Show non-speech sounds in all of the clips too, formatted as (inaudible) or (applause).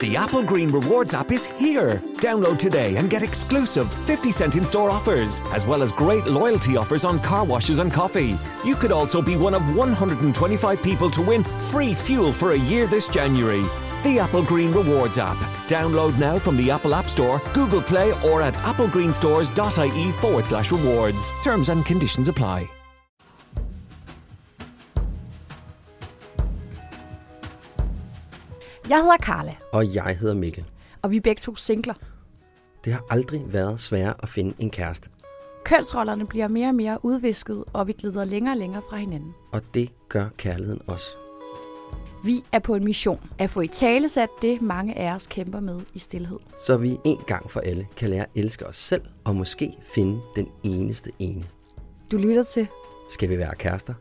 The Apple Green Rewards app is here. Download today and get exclusive 50 cent in store offers, as well as great loyalty offers on car washes and coffee. You could also be one of 125 people to win free fuel for a year this January. The Apple Green Rewards app. Download now from the Apple App Store, Google Play, or at applegreenstores.ie forward slash rewards. Terms and conditions apply. Jeg hedder Karla, Og jeg hedder Mikkel. og vi er begge to singler. Det har aldrig været sværere at finde en kæreste. Kønsrollerne bliver mere og mere udvisket, og vi glider længere og længere fra hinanden. Og det gør kærligheden også. Vi er på en mission at få i talesat det, mange af os kæmper med i stillhed. Så vi en gang for alle kan lære at elske os selv, og måske finde den eneste ene. Du lytter til Skal vi være kærester?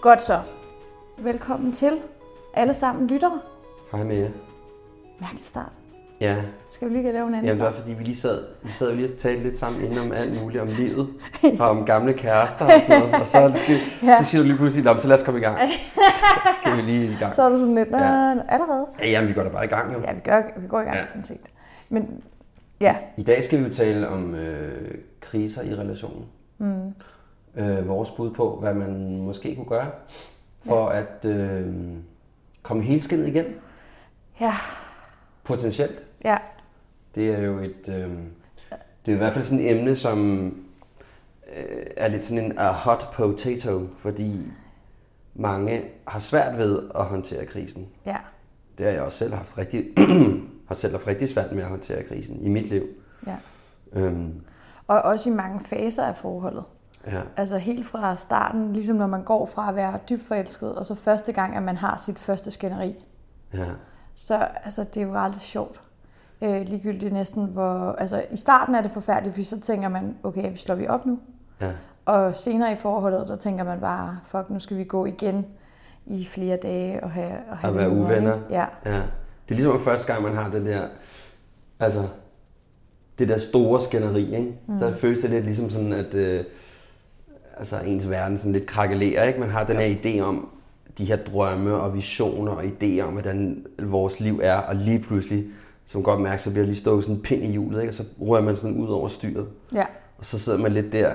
Godt så. Velkommen til alle sammen lyttere. Hej med jer. Mærkelig start. Ja, Skal vi lige lave en anden Jamen, det var fordi, vi lige sad, vi sad lige og talte lidt sammen inden om alt muligt, om livet, (laughs) og om gamle kærester og sådan noget. Og så, skal, Ja. så siger du lige pludselig, "Nå, men så lad os komme i gang. Så skal vi lige i gang. Så er du sådan lidt, Ja. allerede? Ja, jamen, vi går da bare i gang jo. Ja, vi, gør, vi går i gang ja. sådan set. Men ja, I dag skal vi jo tale om øh, kriser i relationen. Mm. Øh, vores bud på, hvad man måske kunne gøre for ja. at øh, komme helt skinnet igen, ja, potentielt. ja, Det er jo et, øh, det er i hvert fald sådan et emne, som øh, er lidt sådan en a hot potato, fordi mange har svært ved at håndtere krisen. ja. Det har jeg også selv haft rigtig, (clears throat) har selv haft rigtig svært med at håndtere krisen i mit liv. ja. Øhm, Og også i mange faser af forholdet. Ja. Altså helt fra starten, ligesom når man går fra at være dybt forelsket, og så første gang, at man har sit første skænderi. Ja. Så altså, det er jo aldrig sjovt. Øh, ligegyldigt næsten, hvor... Altså i starten er det forfærdeligt, fordi så tænker man, okay, vi slår vi op nu. Ja. Og senere i forholdet, der tænker man bare, fuck, nu skal vi gå igen i flere dage og have, og have det være uvenner. ikke? Ja, Ja. Det er ligesom første gang, man har den der, altså, det der store skænderi, ikke? Mm. Der føles det lidt ligesom sådan, at øh, altså, ens verden sådan lidt krakelerer, ikke? Man har den her idé om de her drømme og visioner og idéer om, hvordan vores liv er, og lige pludselig, som godt mærke, så bliver lige stået sådan en pind i hjulet, ikke? Og så rører man sådan ud over styret. ja, Og så sidder man lidt der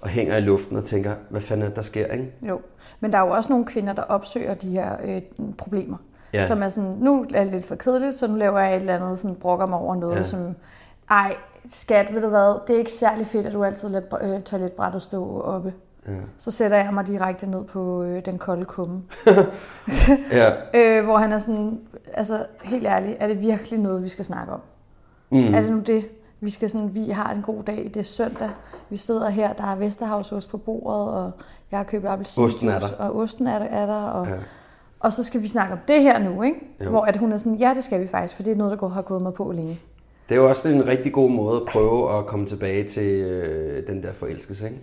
og hænger i luften og tænker, hvad fanden er det, der sker, ikke? jo. Men der er jo også nogle kvinder, der opsøger de her øh, problemer. Ja. Som er sådan, nu er det lidt for kedeligt, så nu laver jeg et eller andet, sådan brokker mig over noget, Ja. ja. som, ej, skat, ved du hvad, det er ikke særlig fedt, at du altid lader øh, toiletbrættet stå oppe. Ja. Så sætter jeg mig direkte ned på øh, den kolde kumme. (laughs) Ja. øh, hvor han er sådan, altså helt ærligt, er det virkelig noget, vi skal snakke om? Mm. Er det nu det? Vi skal sådan, vi har en god dag, det er søndag, vi sidder her, der er Vesterhavsost på bordet, og jeg har købt appelsinjuice, og osten er der, er der og, Ja. ja. og så skal vi snakke om det her nu, ikke? Jo. Hvor at hun er sådan, ja, det skal vi faktisk, for det er noget, der går, har gået mig på længe. Det er jo også en rigtig god måde at prøve at komme tilbage til øh, den der forelskelse. Ikke?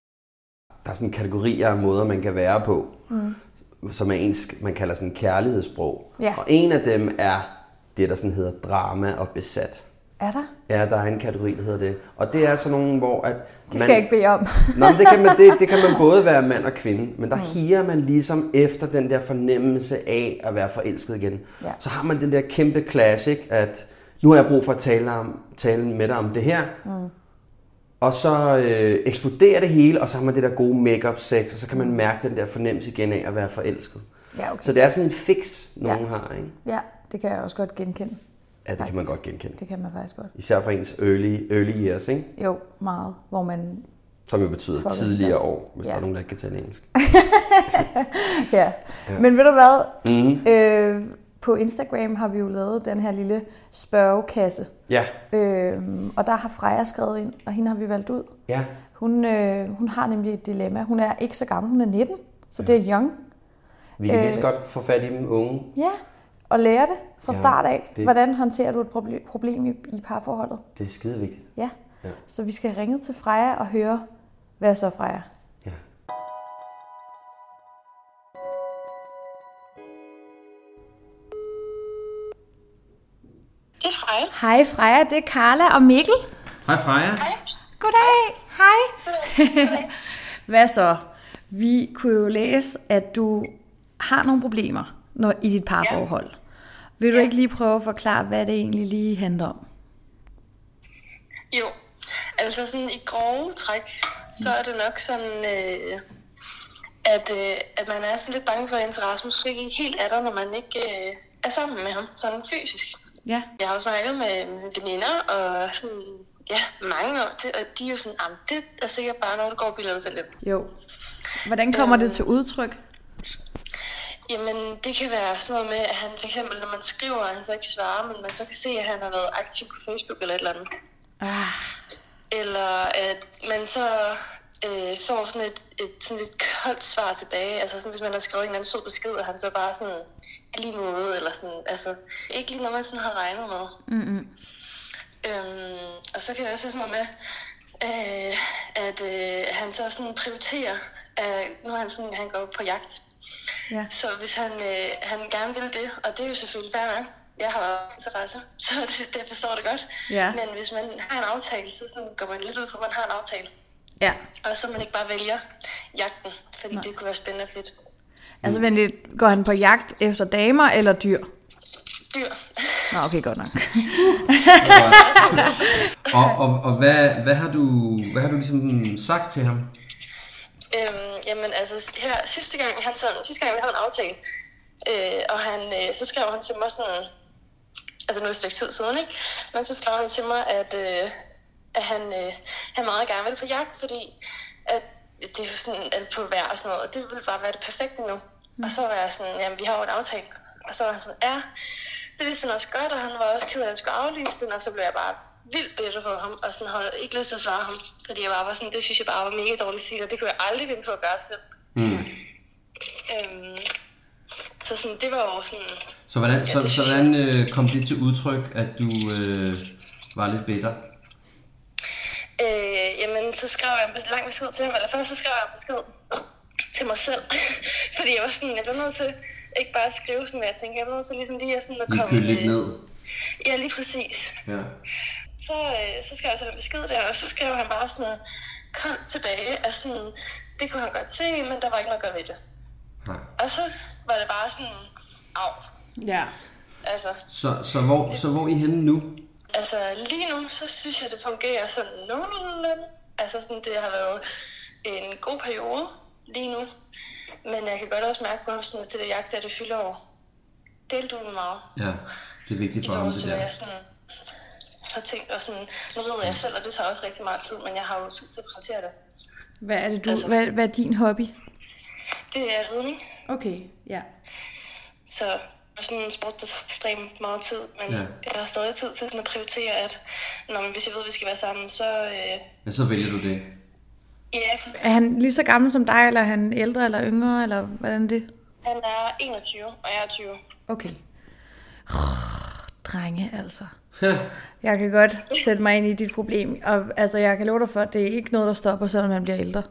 Der er sådan kategorier af måder, man kan være på, mm. som er ens, man kalder sådan kærlighedssprog. Ja. Og en af dem er det, der sådan hedder drama og besat. Er der? Ja, der er en kategori, der hedder det. Og det er sådan nogle, hvor at Det skal jeg ikke bede om. Nå, men det kan, man, det, det kan man både være mand og kvinde, men der mm. higer man ligesom efter den der fornemmelse af at være forelsket igen. Ja. Så har man den der kæmpe clash, ikke? at nu har jeg brug for at tale, om, tale med dig om det her. Mm. Og så øh, eksploderer det hele, og så har man det der gode make-up sex, og så kan man mærke den der fornemmelse igen af at være forelsket. Ja, okay. Så det er sådan en fix, nogen Ja. har. Ikke? Ja, det kan jeg også godt genkende. Ja, det kan man Faktisk. godt genkende. Det kan man faktisk godt. Især for ens early, early years, ikke? Jo, meget. Hvor man som jo betyder For- tidligere ja. år, hvis Ja. der er nogen, der ikke kan tale engelsk. (laughs) Ja. ja. Men ved du hvad? Mm. Øh, på Instagram har vi jo lavet den her lille spørgekasse. Ja, Øh, og der har Freja skrevet ind, og hende har vi valgt ud. ja. Hun, øh, hun har nemlig et dilemma. Hun er ikke så gammel, hun er 19, så det er young. Vi kan lige så Øh. godt få fat i dem unge. Ja, og lære det fra Ja, start af. det- Hvordan håndterer du et proble- problem i, i parforholdet? Det er skide vigtigt. Ja. Ja. Så vi skal ringe til Freja og høre, hvad så Freja? Det er Freja. Hej Freja, det er Carla og Mikkel. Hej Freja. Goddag. Hej. (laughs) Hvad så? Vi kunne jo læse, at du har nogle problemer når, i dit parforhold. Vil du ikke lige prøve at forklare, hvad det egentlig lige handler om? Jo, altså sådan i grove træk, så er det nok sådan, øh, at, øh, at man er sådan lidt bange for, at ens Rasmus ikke helt er der, når man ikke øh, er sammen med ham, sådan fysisk. Ja. Jeg har jo snakket med mine veninder, og sådan, ja, mange år, det, og de er jo sådan, "Jamen, det er sikkert bare noget, der går og bilder sig lidt. Jo. Hvordan kommer det til udtryk? Jamen, det kan være sådan noget med, at han for eksempel, når man skriver, at han så ikke svarer, men man så kan se, at han har været aktiv på Facebook eller et eller andet. Ah, Eller at man så øh, får sådan et, et sådan lidt koldt svar tilbage. Altså sådan, hvis man har skrevet en eller anden sød besked, og han så bare sådan, "I lige måde, eller sådan, altså, ikke lige noget, man sådan har regnet med. mm-mm. Øhm, og så kan det også være med, øh, at øh, han så sådan prioriterer, øh, nu er han sådan, han går på jagt. Ja. Så hvis han, øh, han gerne vil det, og det er jo selvfølgelig fair nok, jeg har interesse, (laughs) så det, det forstår det godt. Ja. Men hvis man har en aftale, så sådan går man lidt ud fra, at man har en aftale. Ja. Og så man ikke bare vælger jagten, fordi Nej. det kunne være spændende og fedt. Altså, vent lidt. Går han på jagt efter damer eller dyr? Dyr. Nå, okay, godt nok. Og, og, og hvad, hvad, har du, hvad har du ligesom sagt til ham? Øhm, jamen altså, her sidste gang, han sådan, sidste gang vi havde en aftale, øh, og han, øh, så skrev han til mig sådan, altså nu er det et stykke tid siden, ikke? Men så skrev han til mig, at, øh, at han, øh, han meget gerne ville på jagt, fordi at det er jo sådan alt på vejr og sådan noget, og det ville bare være det perfekte nu. Mm. Og så var jeg sådan, jamen vi har jo en aftale. Og så var han sådan, ja, det vidste han også godt, og han var også ked af, at han skulle aflyse den, og så blev jeg bare vildt bitter på ham, og sådan havde ikke lyst til at svare ham, fordi jeg bare var sådan, det synes jeg bare var mega dårligt stil, og det kunne jeg aldrig vinde på at gøre selv. Mm. Øhm, så sådan, det var jo sådan, Så hvordan, så, så hvordan øh, kom det til udtryk, at du øh, var lidt bitter? Øh, jamen så skrev jeg en bes- lang besked til ham, eller først så skrev jeg en besked til mig selv, (laughs) fordi jeg var sådan, jeg blev nødt til ikke bare at skrive sådan, hvad jeg tænkte, jeg blev nødt til ligesom lige at, sådan at Lige komme... øh, ned. Ja, lige præcis. Ja. så, øh, så skrev jeg så en besked der, og så skrev han bare sådan noget kom tilbage, og sådan, det kunne han godt se, men der var ikke noget at gøre ved det. Nej. Og så var det bare sådan, af. Ja. Altså, Så, så, hvor, så hvor er I henne nu? Altså lige nu, så synes jeg, det fungerer sådan nogenlunde. Altså sådan, det har været en god periode lige nu. Men jeg kan godt også mærke på ham, sådan, at det der jagt, der det fylder over. Det du meget. Ja, det er vigtigt for ham, det der. jeg sådan har tænkt, og sådan, nu ved jeg selv, og det tager også rigtig meget tid, men jeg har jo tid til at prioritere det. Hvad er det du, Altså- hvad, hvad er din hobby? Det er ridning, Okay, ja. så er sådan en sport, der tager ekstremt meget tid, men Ja. ja. jeg har stadig tid til sådan at prioritere, at når man, hvis jeg ved, at vi skal være sammen, så øh, Ja, så vælger du det. ja, Er han lige så gammel som dig, eller er han ældre eller yngre, eller hvordan er det? han er 21, og jeg er 20. Okay. Drenge, altså. Jeg kan godt sætte mig ind i dit problem. Og altså, jeg kan love dig for, at det er ikke noget, der stopper, selvom man bliver ældre.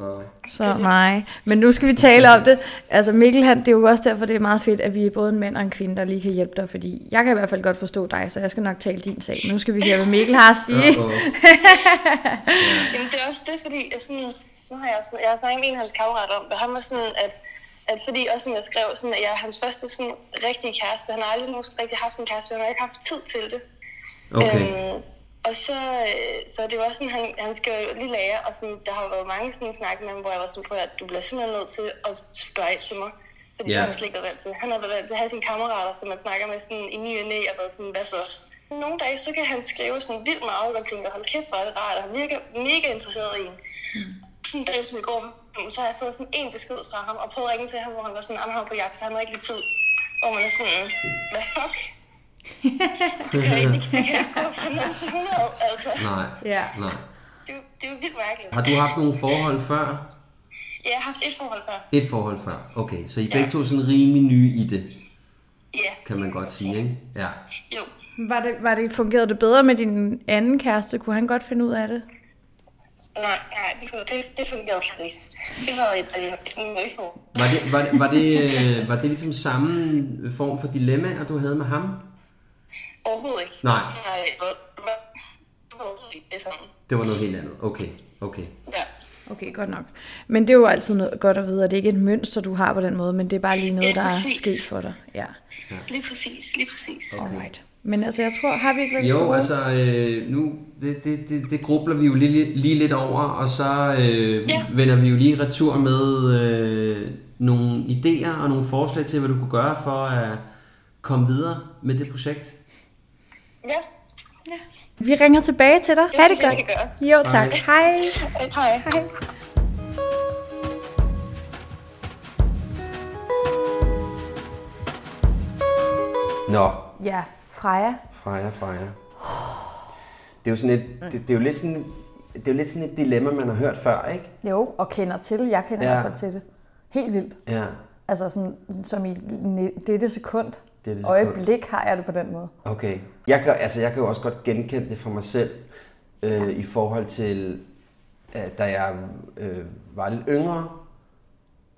Nej. Så nej. Men nu skal vi tale om det. Altså Mikkel, han, det er jo også derfor, det er meget fedt, at vi er både en mand og en kvinde, der lige kan hjælpe dig. Fordi jeg kan i hvert fald godt forstå dig, så jeg skal nok tale din sag. Men nu skal vi høre, hvad Mikkel har at sige. (laughs) Jamen det er også det, fordi jeg, sådan, nu har jeg, også, jeg har snakket med en af hans kammerater om det. Han var sådan, at, at fordi også som jeg skrev, sådan, at jeg er hans første sådan, rigtige kæreste. Han har aldrig måske rigtig haft en kæreste, han har ikke haft tid til det. Okay. Øhm, og så, øh, så det også sådan, han, han skal jo lige lære, og sådan, der har jo været mange sådan snakke med ham, hvor jeg var sådan på, at du bliver simpelthen nødt til at spørge til mig. Fordi yeah. han slet ikke vant til. Han har været vant til at have sine kammerater, som man snakker med sådan i ny og næ, og været sådan, hvad så? Nogle dage, så kan han skrive sådan vildt meget, og tænker, hold kæft, hvor er det rart, og han virker mega interesseret i en. Sådan en dag som i går, så har jeg fået sådan en besked fra ham, og prøvet at ringe til ham, hvor han var sådan, "Jamen, han var på jagt, så han havde ikke lige tid. Hvor man er sådan, hvad fuck? Det kan jeg ikke, kan ikke gå fra 0 til 100, altså. Nej. Ja. Nej. Det, er jo- det er jo vildt mærkeligt. Har du haft nogle forhold før? Ja, jeg har haft et forhold før. Et forhold før. Okay, så I er begge to sådan rimelig nye i det, Ja, kan man godt sige, ikke? Ja. jo. Var det, var det, fungerede det bedre med din anden kæreste? Kunne han godt finde ud af det? Nej, nej, det, det, det fungerede slet ikke. Det var et, et. Var det, var, det, var, det, øh, var det ligesom samme form for dilemmaer, du havde med ham? Overhovedet ikke. Nej. Nej, det var, det det noget helt andet. Okay. Okay. Ja. Okay, godt nok. Men det er jo altid noget godt at vide, at det ikke er et mønster, du har på den måde, men det er bare lige noget, Ja, der er sket for dig. Ja, Lige præcis, lige præcis. alright. Men altså, jeg tror, har vi ikke, skal Jo, altså, øh, nu, det, det, det, det grubler vi jo lige, lige lidt over, og så øh, Ja. vender vi jo lige retur med øh, nogle idéer og nogle forslag til, hvad du kunne gøre for at komme videre med det projekt. Ja, Vi ringer tilbage til dig. det Ha' det godt. gøre. Jo, tak. Hej. Hej. Hej. Hej. Nå, Ja, Freja. Freja, Freja. Det er jo sådan et, det, det er jo lidt sådan, det er jo lidt sådan et dilemma, man har hørt før, ikke? Jo, og kender til. Jeg kender Ja. i hvert fald til det. Helt vildt. Ja, Altså sådan, som i dette sekund. Dette sekund. Øjeblik har jeg det på den måde. okay. Jeg kan, altså, jeg kan jo også godt genkende det for mig selv, øh, i forhold til, øh, da jeg øh, var lidt yngre,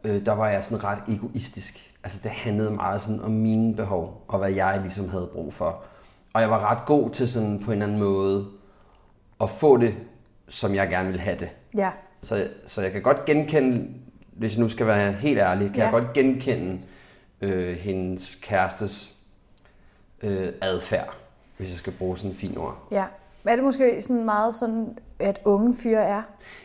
øh, der var jeg sådan ret egoistisk. Altså det handlede meget sådan om mine behov, og hvad jeg ligesom havde brug for. Og jeg var ret god til sådan på en eller anden måde at få det, som jeg gerne ville have det. Ja, Så, så jeg kan godt genkende, hvis jeg nu skal være helt ærlig, kan Ja. jeg godt genkende øh, hendes kærestes øh, adfærd, hvis jeg skal bruge sådan en fin ord. ja. Er det måske sådan meget sådan, at unge fyre er?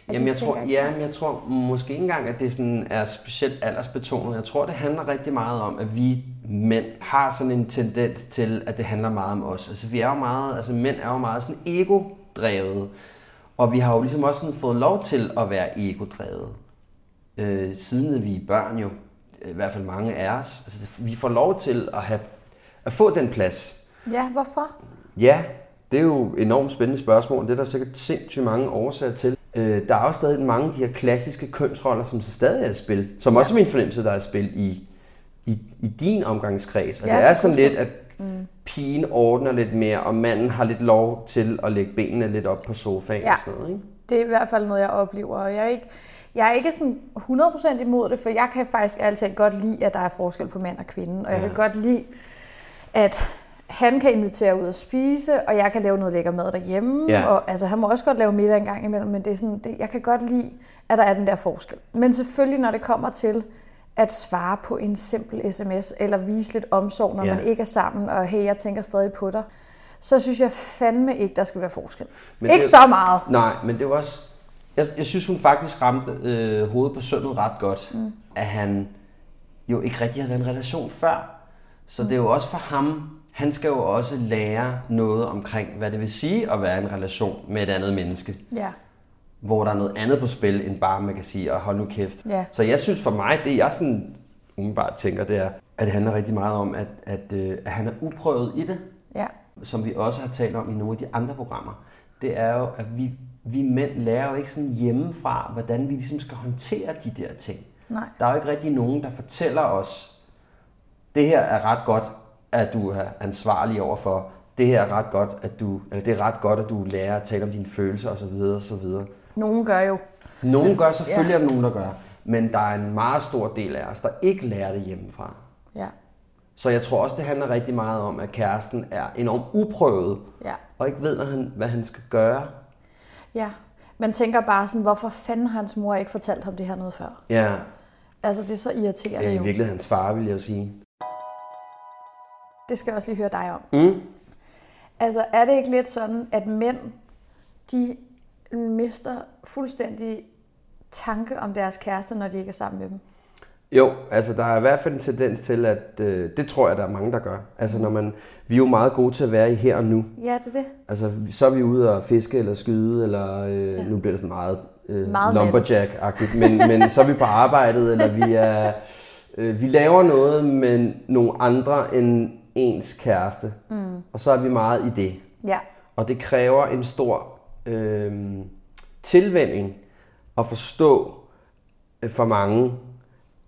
At Jamen, jeg tror, ja, men jeg tror måske ikke engang, at det sådan er specielt aldersbetonet. Jeg tror, det handler rigtig meget om, at vi mænd har sådan en tendens til, at det handler meget om os. Altså, vi er jo meget, altså mænd er jo meget sådan ego-drevet. Og vi har jo ligesom også sådan fået lov til at være ego-drevet. Øh, siden vi er børn jo, i hvert fald mange af os. Altså, vi får lov til at, have, at få den plads. Ja, hvorfor? Ja, det er jo et enormt spændende spørgsmål. Det er der sikkert sindssygt mange årsager til. Øh, der er også stadig mange af de her klassiske kønsroller, som så stadig er i spil. Som også er min fornemmelse, der er i spil i, i, i din omgangskreds. Og Ja, det er sådan lidt, at pigen ordner lidt mere, og manden har lidt lov til at lægge benene lidt op på sofaen Ja. og sådan noget. Ikke? Det er i hvert fald noget, jeg oplever. Og jeg er ikke, jeg er ikke sådan 100% imod det, for jeg kan faktisk altid godt lide, at der er forskel på mand og kvinde. Og jeg Ja. kan godt lide, at han kan invitere ud at spise, og jeg kan lave noget lækker mad derhjemme. Ja. Og altså, han må også godt lave middag en gang imellem, men det er sådan, det, jeg kan godt lide, at der er den der forskel. Men selvfølgelig, når det kommer til at svare på en simpel sms, eller vise lidt omsorg, når Ja. man ikke er sammen, og hey, jeg tænker stadig på dig, så synes jeg fandme ikke, der skal være forskel. Men ikke det- så meget. Nej, men det var også... Jeg, jeg synes, hun faktisk ramte øh, hovedet på sømmet ret godt. Mm. At han jo ikke rigtig har været i en relation før. Så mm. det er jo også for ham... Han skal jo også lære noget omkring, hvad det vil sige at være i en relation med et andet menneske. Ja. Hvor der er noget andet på spil, end bare man kan sige, og hold nu kæft. Ja. Så jeg synes for mig, det jeg sådan umiddelbart tænker, det er, at det handler rigtig meget om, at, at, øh, at han er uprøvet i det Ja. som vi også har talt om i nogle af de andre programmer, det er jo, at vi, vi mænd lærer jo ikke sådan hjemmefra, hvordan vi ligesom skal håndtere de der ting. Nej. Der er jo ikke rigtig nogen, der fortæller os, det her er ret godt, at du er ansvarlig overfor. Det her er ret godt, at du, eller det er ret godt, at du lærer at tale om dine følelser osv. osv. Nogen gør jo. Nogen gør, selvfølgelig Ja. er der nogen, der gør, men der er en meget stor del af os, der ikke lærer det hjemmefra. Ja. Så jeg tror også, det handler rigtig meget om, at kæresten er enormt uprøvet, Ja. og ikke ved, hvad han, hvad han skal gøre. Ja. Man tænker bare sådan, hvorfor fanden har hans mor ikke fortalt ham det her noget før? Ja, Altså, det er så irriterende ja i jo. virkeligheden hans far, vil jeg jo sige. Det skal jeg også lige høre dig om. Mm. Altså, er det ikke lidt sådan, at mænd, de mister fuldstændig tanke om deres kæreste, når de ikke er sammen med dem? Jo, altså der er i hvert fald en tendens til, at øh, det tror jeg, der er mange, der gør. Altså når man, vi er jo meget gode til at være i her og nu. Ja, det er det. Altså så er vi ude og fiske eller skyde, eller øh, ja. nu bliver det sådan meget, øh, Meget lumberjack-agtigt, men, men så er vi på arbejdet, eller vi er, øh, vi laver noget med nogle andre end ens kæreste. Mm. Og så er vi meget i det. Ja. Og det kræver en stor øh, tilvænding at forstå øh, for mange,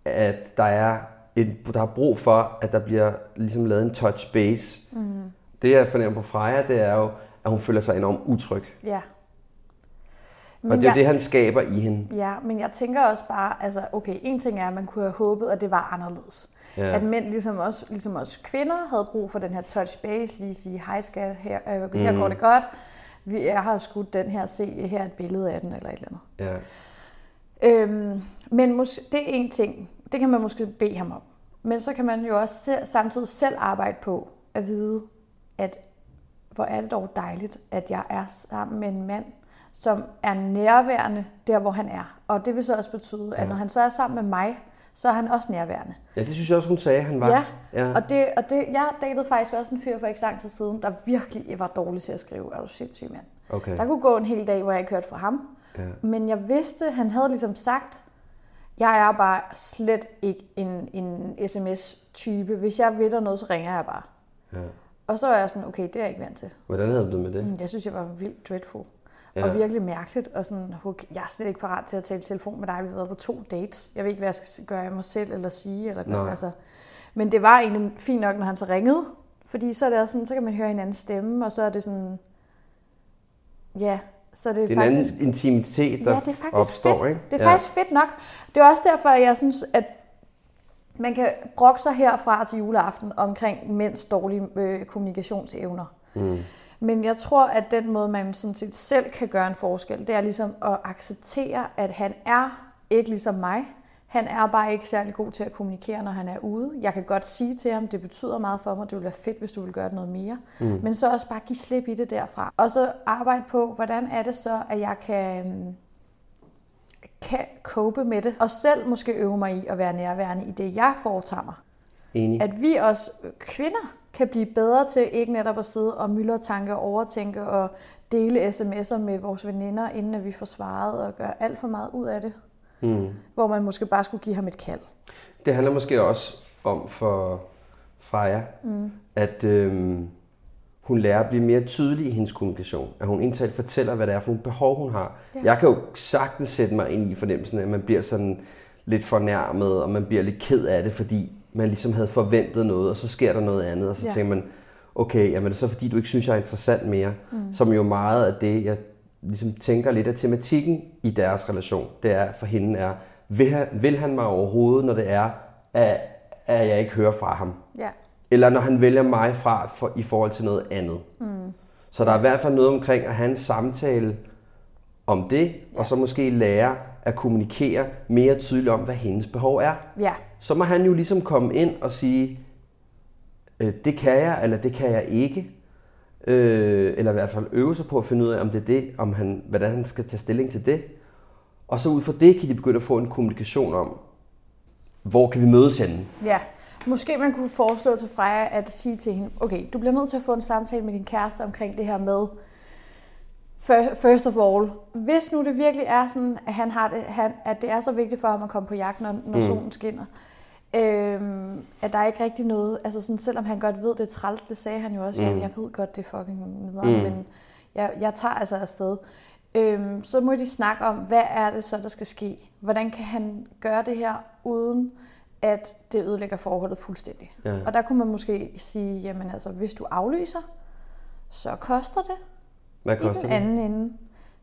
at der er, et, der er brug for, at der bliver ligesom lavet en touch base. Mm. Det jeg fornemmer på Freja, det er jo, at hun føler sig enormt utryg. Ja. Og det er jeg, det, han skaber i hende. Ja, men jeg tænker også bare, altså okay, en ting er, at man kunne have håbet, at det var anderledes. Ja. At mænd, ligesom os, ligesom os kvinder, havde brug for den her touch base, lige sige, hej skat, her, øh, her Mhm. går det godt. vi, jeg har skudt den her, se her er et billede af den, eller et eller andet. Ja. Øhm, men måske, det er en ting, det kan man måske bede ham om. Men så kan man jo også samtidig selv arbejde på at vide, at hvor er det dog dejligt, at jeg er sammen med en mand, som er nærværende der, hvor han er. Og det vil så også betyde, at Ja. når han så er sammen med mig, så er han også nærværende. ja, det synes jeg også, hun sagde, han var. Ja, ja. Og, det, og det, jeg datede faktisk også en fyr for ikke så lang tid siden, der virkelig var dårlig til at skrive. Er du sindssyg, mand? Okay. Der kunne gå en hel dag, hvor jeg ikke hørte fra ham. Ja. Men jeg vidste, han havde ligesom sagt, jeg er bare slet ikke en, en sms-type. Hvis jeg ved der noget, så ringer jeg bare. Ja. Og så var jeg sådan, okay, det er jeg ikke vant til. Hvordan havde du det med det? Mm, Jeg synes, jeg var vildt dreadful. Ja. Og virkelig mærkeligt. Og sådan, okay, jeg er slet ikke parat til at tale telefon med dig. Vi har været på to dates. Jeg ved ikke, hvad jeg skal gøre af mig selv eller sige. Eller gøre. Altså. Men det var egentlig fint nok, når han så ringede. Fordi så er det også sådan, så kan man høre hinandens stemme, og så er det sådan, ja, så er det, Det er en faktisk... anden intimitet, der ja, det er faktisk opstår, fedt. ikke? Det er ja. faktisk fedt nok. Det er også derfor, at jeg synes, at man kan brokke sig herfra til juleaften omkring mænds dårlige øh, kommunikationsevner. Mm. Men jeg tror, at den måde, man sådan set selv kan gøre en forskel, det er ligesom at acceptere, at han er ikke ligesom mig. Han er bare ikke særlig god til at kommunikere, når han er ude. Jeg kan godt sige til ham, det betyder meget for mig, det ville være fedt, hvis du ville gøre noget mere. Mm. Men så også bare give slip i det derfra. Og så arbejde på, hvordan er det så, at jeg kan, kan cope med det. Og selv måske øve mig i at være nærværende i det, jeg foretager mig Enig. at vi også kvinder kan blive bedre til ikke netop at sidde og myldre tanker, overtænke og dele sms'er med vores veninder, inden at vi får svaret og gøre alt for meget ud af det. Mm. Hvor man måske bare skulle give ham et kald. Det handler måske også om for Freja, mm. at øhm, hun lærer at blive mere tydelig i hendes kommunikation. At hun indtalt fortæller, hvad det er for nogle behov, hun har. Ja. Jeg kan jo sagtens sætte mig ind i fornemmelsen, at man bliver sådan lidt fornærmet, og man bliver lidt ked af det, fordi man ligesom havde forventet noget, og så sker der noget andet, og så Ja. tænker man, okay, jamen er det så fordi, du ikke synes, jeg er interessant mere? Mm. Som jo meget af det, jeg ligesom tænker lidt af tematikken i deres relation, det er for hende er, vil han, vil han mig overhovedet, når det er, at, at jeg ikke hører fra ham? Ja. Eller når han vælger mig fra for, i forhold til noget andet. Mm. Så der er i hvert fald noget omkring at have en samtale om det, ja. og så måske lære at kommunikere mere tydeligt om, hvad hendes behov er. Ja. Så må han jo ligesom komme ind og sige, øh, det kan jeg, eller det kan jeg ikke. Øh, eller i hvert fald øve sig på at finde ud af, om det er det, om han, hvordan han skal tage stilling til det. Og så ud fra det kan de begynde at få en kommunikation om, hvor kan vi mødes henne. Ja. Måske man kunne foreslå til Freja at sige til hende, okay, du bliver nødt til at få en samtale med din kæreste omkring det her med, fir- first of all, hvis nu det virkelig er sådan, at, han har det, han, at det er så vigtigt for ham at komme på jagt, når, når mm. solen skinner, øhm, at der er ikke rigtig noget, altså sådan, selvom han godt ved, det er træls, det sagde han jo også, mm. jeg, jeg ved godt, det er fucking nederen, mm. men jeg, jeg tager altså afsted. Øhm, så må de snakke om, hvad er det så, der skal ske? Hvordan kan han gøre det her, uden at det ødelægger forholdet fuldstændig? Ja. Og der kunne man måske sige, jamen altså, hvis du aflyser, så koster det Hvad i koster den det? anden ende.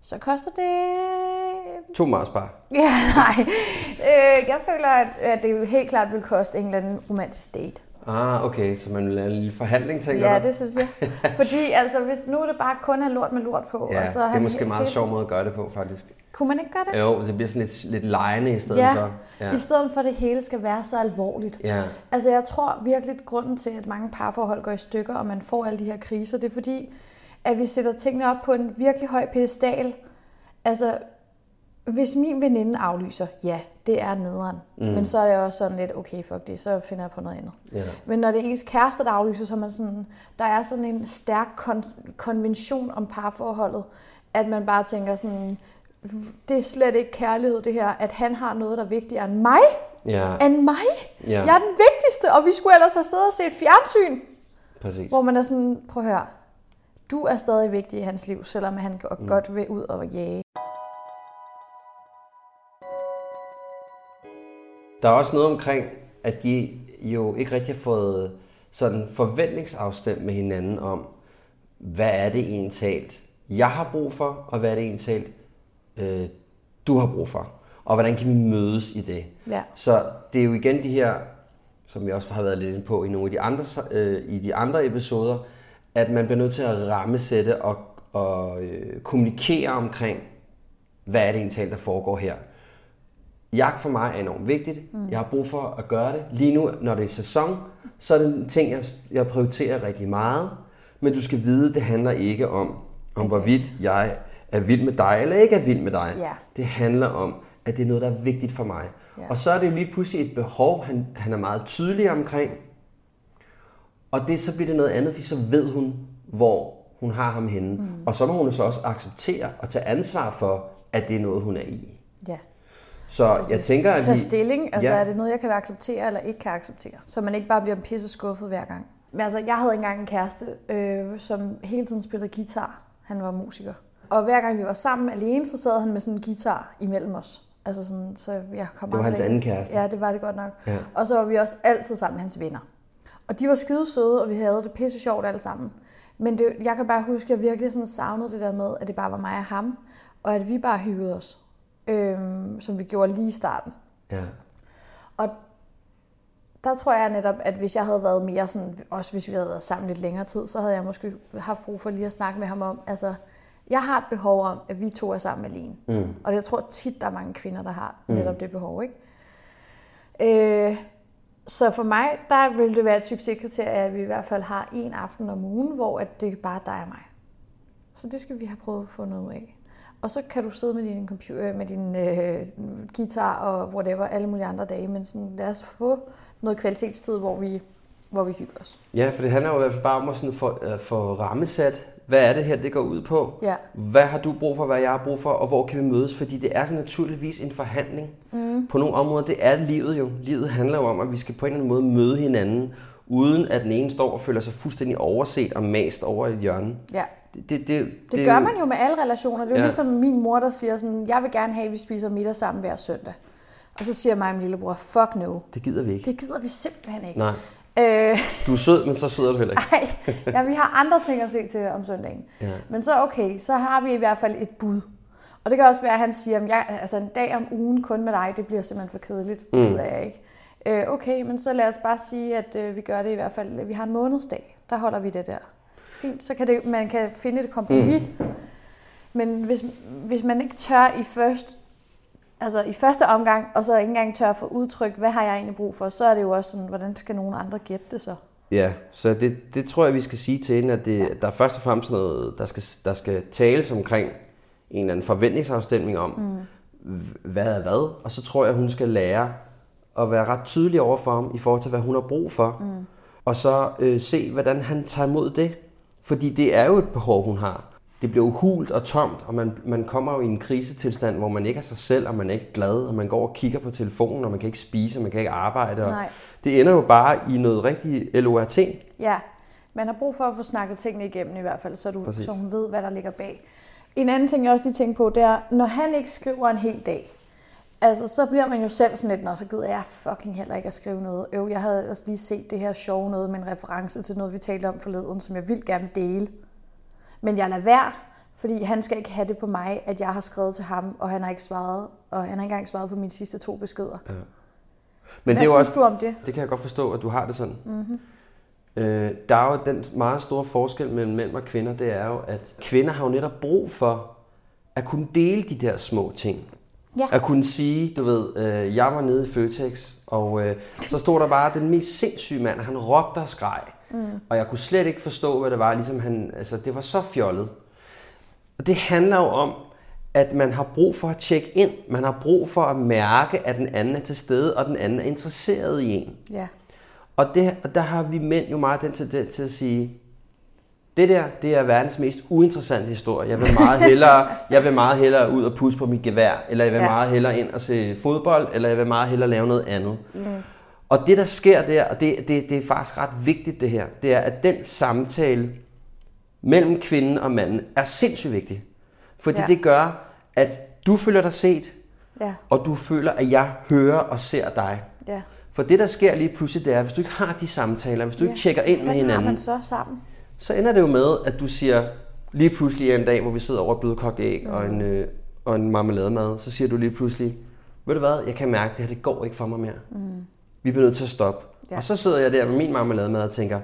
Så koster det... To Mars bar. (laughs) Ja, nej. Øh, jeg føler, at, at det helt klart vil koste en eller anden romantisk date. Ah, okay, så man vil lave en lille forhandling, tænker Ja, du? det synes jeg. (laughs) Fordi altså, hvis nu er det bare kun er lort med lort på, Ja, og så det er måske en meget sjov måde at gøre det på, faktisk. Kunne man ikke gøre det? Jo, det bliver sådan lidt, lidt lejende i stedet Ja, for. Ja. i stedet for at det hele skal være så alvorligt. ja. Altså jeg tror virkelig, at grunden til, at mange parforhold går i stykker, og man får alle de her kriser, det er fordi, at vi sætter tingene op på en virkelig høj pedestal. Altså, hvis min veninde aflyser, ja, det er nederen. Mm. Men så er jeg også sådan lidt, okay, fuck det, så finder jeg på noget andet. ja. Men når det er ens kæreste, der aflyser, så er man sådan, der er sådan en stærk kon- konvention om parforholdet, at man bare tænker sådan, det er slet ikke kærlighed det her, at han har noget, der er vigtigere end mig, Ja, end mig. ja, Jeg er den vigtigste, og vi skulle ellers have siddet og set fjernsyn. præcis. Hvor man er sådan, prøv at høre, du er stadig vigtig i hans liv, selvom han mm. godt vil ud og jage. Der er også noget omkring, at de jo ikke rigtig har fået sådan forventningsafstemt med hinanden om, hvad er det egentlig talt, jeg har brug for, og hvad er det egentlig talt, øh, du har brug for. Og hvordan kan vi mødes i det? Ja. Så det er jo igen de her, som vi også har været lidt inde på i nogle af de andre, øh, i de andre episoder, at man bliver nødt til at rammesætte og, at øh, kommunikere omkring, hvad er det egentlig, der foregår her. Jagt for mig er enormt vigtigt. Mm. Jeg har brug for at gøre det. Lige nu, når det er sæson, så er det en ting, jeg, jeg prioriterer rigtig meget. Men du skal vide, det handler ikke om, om hvorvidt jeg er vild med dig eller ikke er vild med dig. Ja. Det handler om, at det er noget, der er vigtigt for mig. Ja. Og så er det jo lige pludselig et behov, han, han er meget tydelig omkring. Og det, så bliver det noget andet, fordi så ved hun, hvor hun har ham henne. Mm. Og så må hun så også acceptere og tage ansvar for, at det er noget, hun er i. Ja. Så jeg tænker, at Tage vi... stilling, altså Ja. er det noget, jeg kan acceptere eller ikke kan acceptere? Så man ikke bare bliver pisse skuffet hver gang. Men altså, jeg havde engang en kæreste, øh, som hele tiden spillede guitar. Han var musiker. Og hver gang vi var sammen alene, så sad han med sådan en guitar imellem os. Altså sådan, så jeg kom Det var hans anden kæreste. Ja, det var det godt nok. Ja. Og så var vi også altid sammen med hans venner. Og de var skide søde, og vi havde det pisse sjovt alle sammen. Men det, jeg kan bare huske, at jeg virkelig sådan savnede det der med, at det bare var mig og ham, og at vi bare hyggede os, øhm, som vi gjorde lige i starten. Ja. Og der tror jeg netop, at hvis jeg havde været mere sådan, også hvis vi havde været sammen lidt længere tid, så havde jeg måske haft brug for lige at snakke med ham om, altså, jeg har et behov om, at vi to er sammen alene. Mm. Og jeg tror tit, der er mange kvinder, der har netop det behov, ikke? Øh, så for mig, der vil det være et succeskriterie, at vi i hvert fald har en aften om ugen, hvor at det er bare dig og mig. Så det skal vi have prøvet at få noget ud af. Og så kan du sidde med din, computer, øh, med din øh, guitar og whatever, alle mulige andre dage, men sådan, lad os få noget kvalitetstid, hvor vi, hvor vi hygger os. Ja, for det handler jo i hvert fald bare om at sådan få, øh, få rammesat, hvad er det her, det går ud på? Ja. Hvad har du brug for, hvad jeg har brug for, og hvor kan vi mødes? Fordi det er så naturligvis en forhandling. Mm. På nogle områder, det er livet jo. Livet handler jo om, at vi skal på en eller anden måde møde hinanden, uden at den ene står og føler sig fuldstændig overset og mast over et hjørne. Ja. Det, det, det, Det gør man jo med alle relationer. Det er jo Ja. ligesom min mor, der siger sådan, jeg vil gerne have, at vi spiser middag sammen hver søndag. Og så siger mig og min lillebror, fuck no. Det gider vi ikke. Det gider vi simpelthen ikke. Nej. Øh, Du er sød, men så sød er du heller ikke. ej, ja, vi har andre ting at se til om søndagen. Ja. Men så okay, så har vi i hvert fald et bud. Og det kan også være, at han siger, at jeg, altså en dag om ugen kun med dig, det bliver simpelthen for kedeligt. Det Mm. gider jeg ikke. Øh, okay, men så lad os bare sige, at øh, vi gør det i hvert fald. Vi har en månedsdag. Der holder vi det der. Fint, så kan det, man kan finde et kompromis. Mm. Men hvis, hvis man ikke tør i først, altså i første omgang, og så ikke engang tør at få udtrykt, hvad har jeg egentlig brug for, så er det jo også sådan, hvordan skal nogen andre gætte det så? Ja, så det, det tror jeg, vi skal sige til hende, at det, der er først og fremmest noget, der skal, der skal tales omkring en eller anden forventningsafstemning om, mm. hvad er hvad, og så tror jeg, hun skal lære at være ret tydelig over for ham i forhold til, hvad hun har brug for, mm. og så øh, se, hvordan han tager imod det, fordi det er jo et behov, hun har. Det bliver hult og tomt, og man, man kommer jo i en krisetilstand, hvor man ikke er sig selv, og man er ikke glad, og man går og kigger på telefonen, og man kan ikke spise, og man kan ikke arbejde. Og Nej. det ender jo bare i noget rigtig LORT. Ja, man har brug for at få snakket tingene igennem i hvert fald, så, du, Præcis. så hun ved, hvad der ligger bag. En anden ting, jeg også lige tænker på, det er, når han ikke skriver en hel dag, altså så bliver man jo selv sådan lidt, når så gider jeg fucking heller ikke at skrive noget. Øv, jeg havde også lige set det her sjove noget med en reference til noget, vi talte om forleden, som jeg vildt gerne dele. Men jeg lader være, fordi han skal ikke have det på mig, at jeg har skrevet til ham, og han har ikke svaret, og han har ikke engang svaret på mine sidste to beskeder. Men Hvad det er synes også, du om det? det kan jeg godt forstå, at du har det sådan. Mm-hmm. Øh, der er jo den meget store forskel mellem mænd og kvinder, det er jo, at kvinder har jo netop brug for at kunne dele de der små ting. Ja. At kunne sige, du ved, øh, jeg var nede i Føtex, og øh, så stod der bare den mest sindssyge mand, han råbte og skreg. Mm. Og jeg kunne slet ikke forstå, hvad det var, ligesom han, altså det var så fjollet. Og det handler jo om, at man har brug for at tjekke ind. Man har brug for at mærke, at den anden er til stede, og den anden er interesseret i en. Ja. Og, det, og der har vi mænd jo meget den tendens til at sige, det der, det er verdens mest uinteressante historie. Jeg vil meget (laughs) hellere, jeg vil meget hellere ud og pusse på mit gevær, eller jeg vil Ja. meget hellere ind og se fodbold, eller jeg vil meget hellere lave noget andet. Mm. Og det, der sker der, og det, det, det er faktisk ret vigtigt det her, det er, at den samtale mellem kvinden og manden er sindssygt vigtig. Fordi Ja. ja. det gør, at du føler dig set, Ja, og du føler, at jeg hører og ser dig. ja. For det, der sker lige pludselig, det er, hvis du ikke har de samtaler, hvis du ikke tjekker ind med Hvad har hinanden, man så sammen? så ender det jo med, at du siger, lige pludselig en dag, hvor vi sidder over et blødkogt æg mm. og, en, øh, og en marmelademad, så siger du lige pludselig, ved du hvad, jeg kan mærke, det her det går ikke for mig mere. Mm. Vi bliver nødt til at stoppe. Ja. Og så sidder jeg der med min marmelademad og tænker,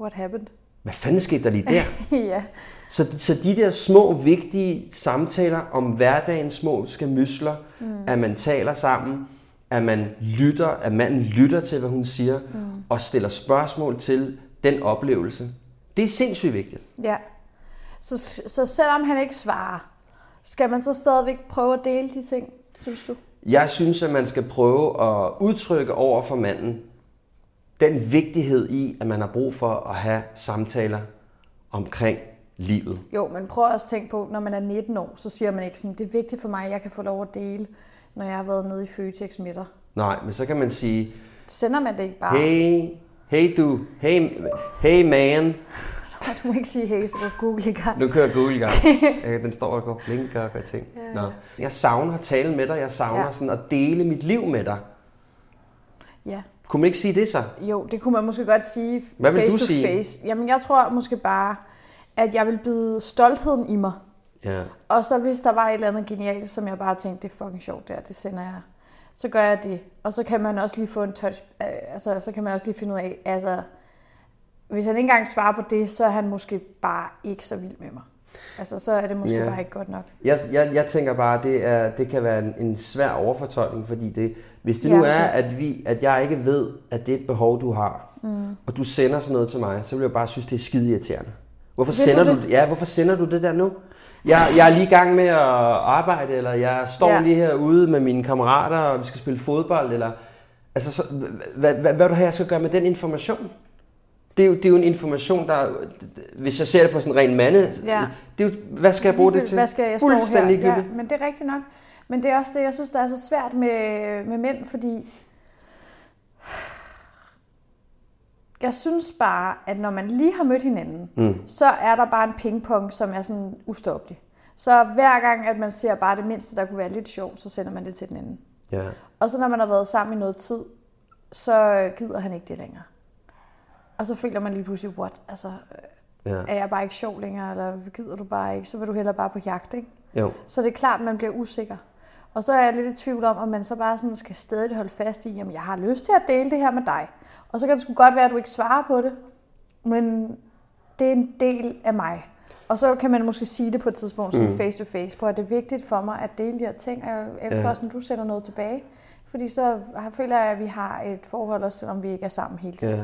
What happened? hvad fanden skete der lige der? (laughs) ja, Så, så de der små, vigtige samtaler om hverdagens små skamysler, mm. at man taler sammen, at man lytter, at manden lytter til, hvad hun siger, mm. og stiller spørgsmål til den oplevelse. Det er sindssygt vigtigt. Ja. Så, så selvom han ikke svarer, skal man så stadigvæk prøve at dele de ting, synes du? Jeg synes, at man skal prøve at udtrykke over for manden den vigtighed i, at man har brug for at have samtaler omkring livet. Jo, men prøv også at tænke på, når man er 19 år, så siger man ikke sådan, det er vigtigt for mig, at jeg kan få lov at dele, når jeg har været nede i Føtex med dig. Nej, men så kan man sige, Sender man det ikke bare? hey, hey du, hey, hey man, (laughs) Du må ikke sige hey, så går Google i gang. Nu kører Google i gang. (laughs) Den står og går og blinker og gør ting. Nå. Jeg savner at tale med dig. Jeg savner Ja. ja. sådan at dele mit liv med dig. Ja. Kunne man ikke sige det så? Jo, det kunne man måske godt sige Hvad vil face du to sige? face. Jamen, jeg tror måske bare, at jeg vil bide stoltheden i mig. Ja. Og så hvis der var et eller andet genialt, som jeg bare tænkte, det er fucking sjovt der, det sender jeg. Så gør jeg det. Og så kan man også lige få en touch, øh, altså så kan man også lige finde ud af, altså hvis han ikke engang svarer på det, så er han måske bare ikke så vild med mig. Altså så er det måske Ja. bare ikke godt nok. Jeg, jeg, jeg tænker bare, det, er, det kan være en, en svær overfortolkning, fordi det, hvis det Ja, nu er, at, vi, at jeg ikke ved, at det er et behov, du har, mm. og du sender sådan noget til mig, så vil jeg bare synes, det er skide irriterende. Hvorfor Vil sender du du, det? ja, hvorfor sender du det der nu? Jeg, jeg er lige i gang med at arbejde, eller jeg står Ja. lige herude med mine kammerater, og vi skal spille fodbold, eller... Altså, så, hvad, hvad, hvad er du her, jeg skal gøre med den information? Det er, jo, det er jo en information, der... Hvis jeg ser det på sådan en ren mande... Ja. Det er jo, hvad skal jeg bruge det til? Hvad skal jeg stå her? Fuldstændig Ja, men det er rigtigt nok. Men det er også det, jeg synes, der er så svært med, med mænd, fordi jeg synes bare, at når man lige har mødt hinanden, mm. så er der bare en pingpong, som er sådan ustoppelig. Så hver gang, at man ser bare det mindste, der kunne være lidt sjovt, så sender man det til den anden. Ja. Og så når man har været sammen i noget tid, så gider han ikke det længere. Og så føler man lige pludselig, what? Altså, Ja. er jeg bare ikke sjov længere, eller gider du bare ikke? Så vil du heller bare på jagt, ikke? Jo. Så det er klart, at man bliver usikker. Og så er jeg lidt i tvivl om, om man så bare sådan skal stadig holde fast i, at jeg har lyst til at dele det her med dig. Og så kan det sgu godt være, at du ikke svarer på det, men det er en del af mig. Og så kan man måske sige det på et tidspunkt, sådan face to face, på at det er vigtigt for mig at dele de her ting. Og jeg elsker Ja. også, når du sender noget tilbage. Fordi så føler jeg, at vi har et forhold, også selvom vi ikke er sammen hele tiden. Ja.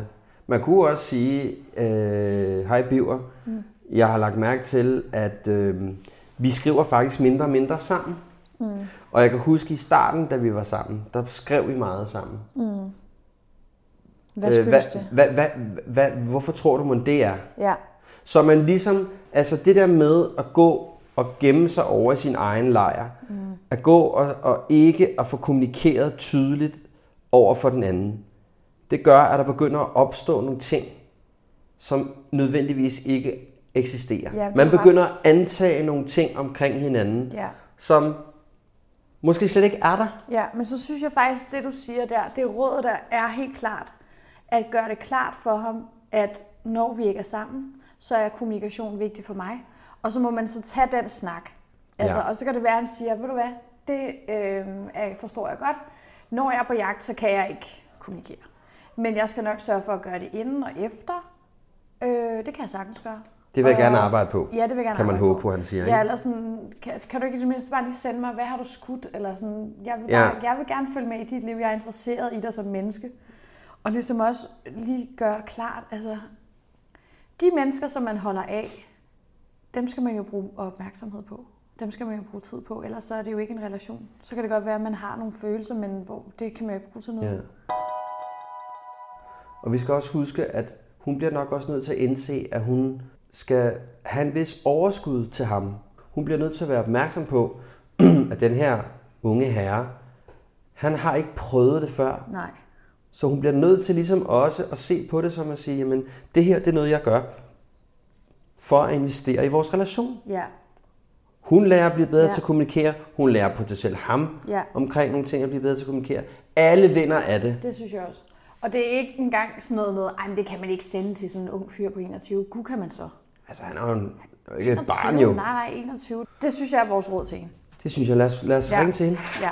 Man kunne også sige, øh, hej Biver, mm. jeg har lagt mærke til, at øh, vi skriver faktisk mindre og mindre sammen. Mm. Og jeg kan huske i starten, da vi var sammen, der skrev vi meget sammen. Hvad Øh, skyldes hvad, det? hvad, hvad, hvad, hvorfor tror du, man det er? Ja, Så man ligesom, altså det der med at gå og gemme sig over i sin egen lejr, mm. at gå og, og ikke at få kommunikeret tydeligt over for den anden, det gør, at der begynder at opstå nogle ting, som nødvendigvis ikke eksisterer. Ja, man har ret. begynder at antage nogle ting omkring hinanden, ja. som måske slet ikke er der. Ja, men så synes jeg faktisk, det du siger der, det råd der er helt klart, at gøre det klart for ham, at når vi ikke er sammen, så er kommunikation vigtig for mig. Og så må man så tage den snak. Altså, Ja. Og så kan det være, at han siger, ved du hvad, det øh, forstår jeg godt. Når jeg er på jagt, så kan jeg ikke kommunikere. Men jeg skal nok sørge for at gøre det inden og efter. Øh, det kan jeg sagtens gøre. Det vil jeg Og- gerne arbejde på. Ja, det vil jeg gerne Kan man håbe på, han siger. Ja, Ikke? eller sådan, kan, kan du ikke i det mindste bare lige sende mig, hvad har du skudt? Eller sådan, jeg vil, Ja. bare, jeg vil gerne følge med i dit liv, jeg er interesseret i dig som menneske. Og ligesom også lige gøre klart, altså, de mennesker, som man holder af, dem skal man jo bruge opmærksomhed på. Dem skal man jo bruge tid på, ellers så er det jo ikke en relation. Så kan det godt være, at man har nogle følelser, men hvor det kan man jo ikke bruge til noget. Ja. Og vi skal også huske, at hun bliver nok også nødt til at indse, at hun skal have en vis overskud til ham. Hun bliver nødt til at være opmærksom på, (clears throat) at den her unge herre, han har ikke prøvet det før. Nej. Så hun bliver nødt til ligesom også at se på det som at sige, jamen det her det er noget, jeg gør for at investere i vores relation. Ja, Hun lærer at blive bedre Ja. til at kommunikere. Hun lærer potentielt ham Ja. omkring nogle ting at blive bedre til at kommunikere. Alle vinder af det. det synes jeg også. Og det er ikke engang sådan noget med, men det kan man ikke sende til sådan en ung fyr på 21. Gud kan man så. Altså han er jo en, ikke et 21? barn jo. Nej, nej, 21. Det synes jeg er vores råd til hende. Det synes jeg. Lad os, lad os Ja. ringe til hende. Ja.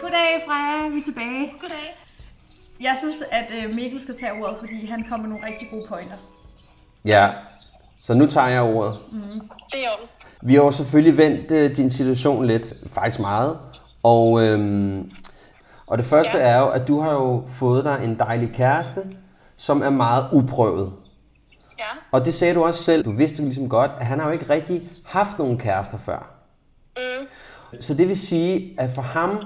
Goddag, Freja. Vi er tilbage. Goddag. Jeg synes, at øh, Mikkel skal tage ordet, fordi han kommer med nogle rigtig gode pointer. Ja, så nu tager jeg ordet. Det er jo. Vi har jo selvfølgelig vendt øh, din situation lidt, faktisk meget. Og, øhm, og det første Ja. er jo, at du har jo fået dig en dejlig kæreste, som er meget uprøvet. Ja. Og det sagde du også selv. Du vidste ligesom godt, at han har jo ikke rigtig haft nogen kærester før. Mm. Så det vil sige, at for ham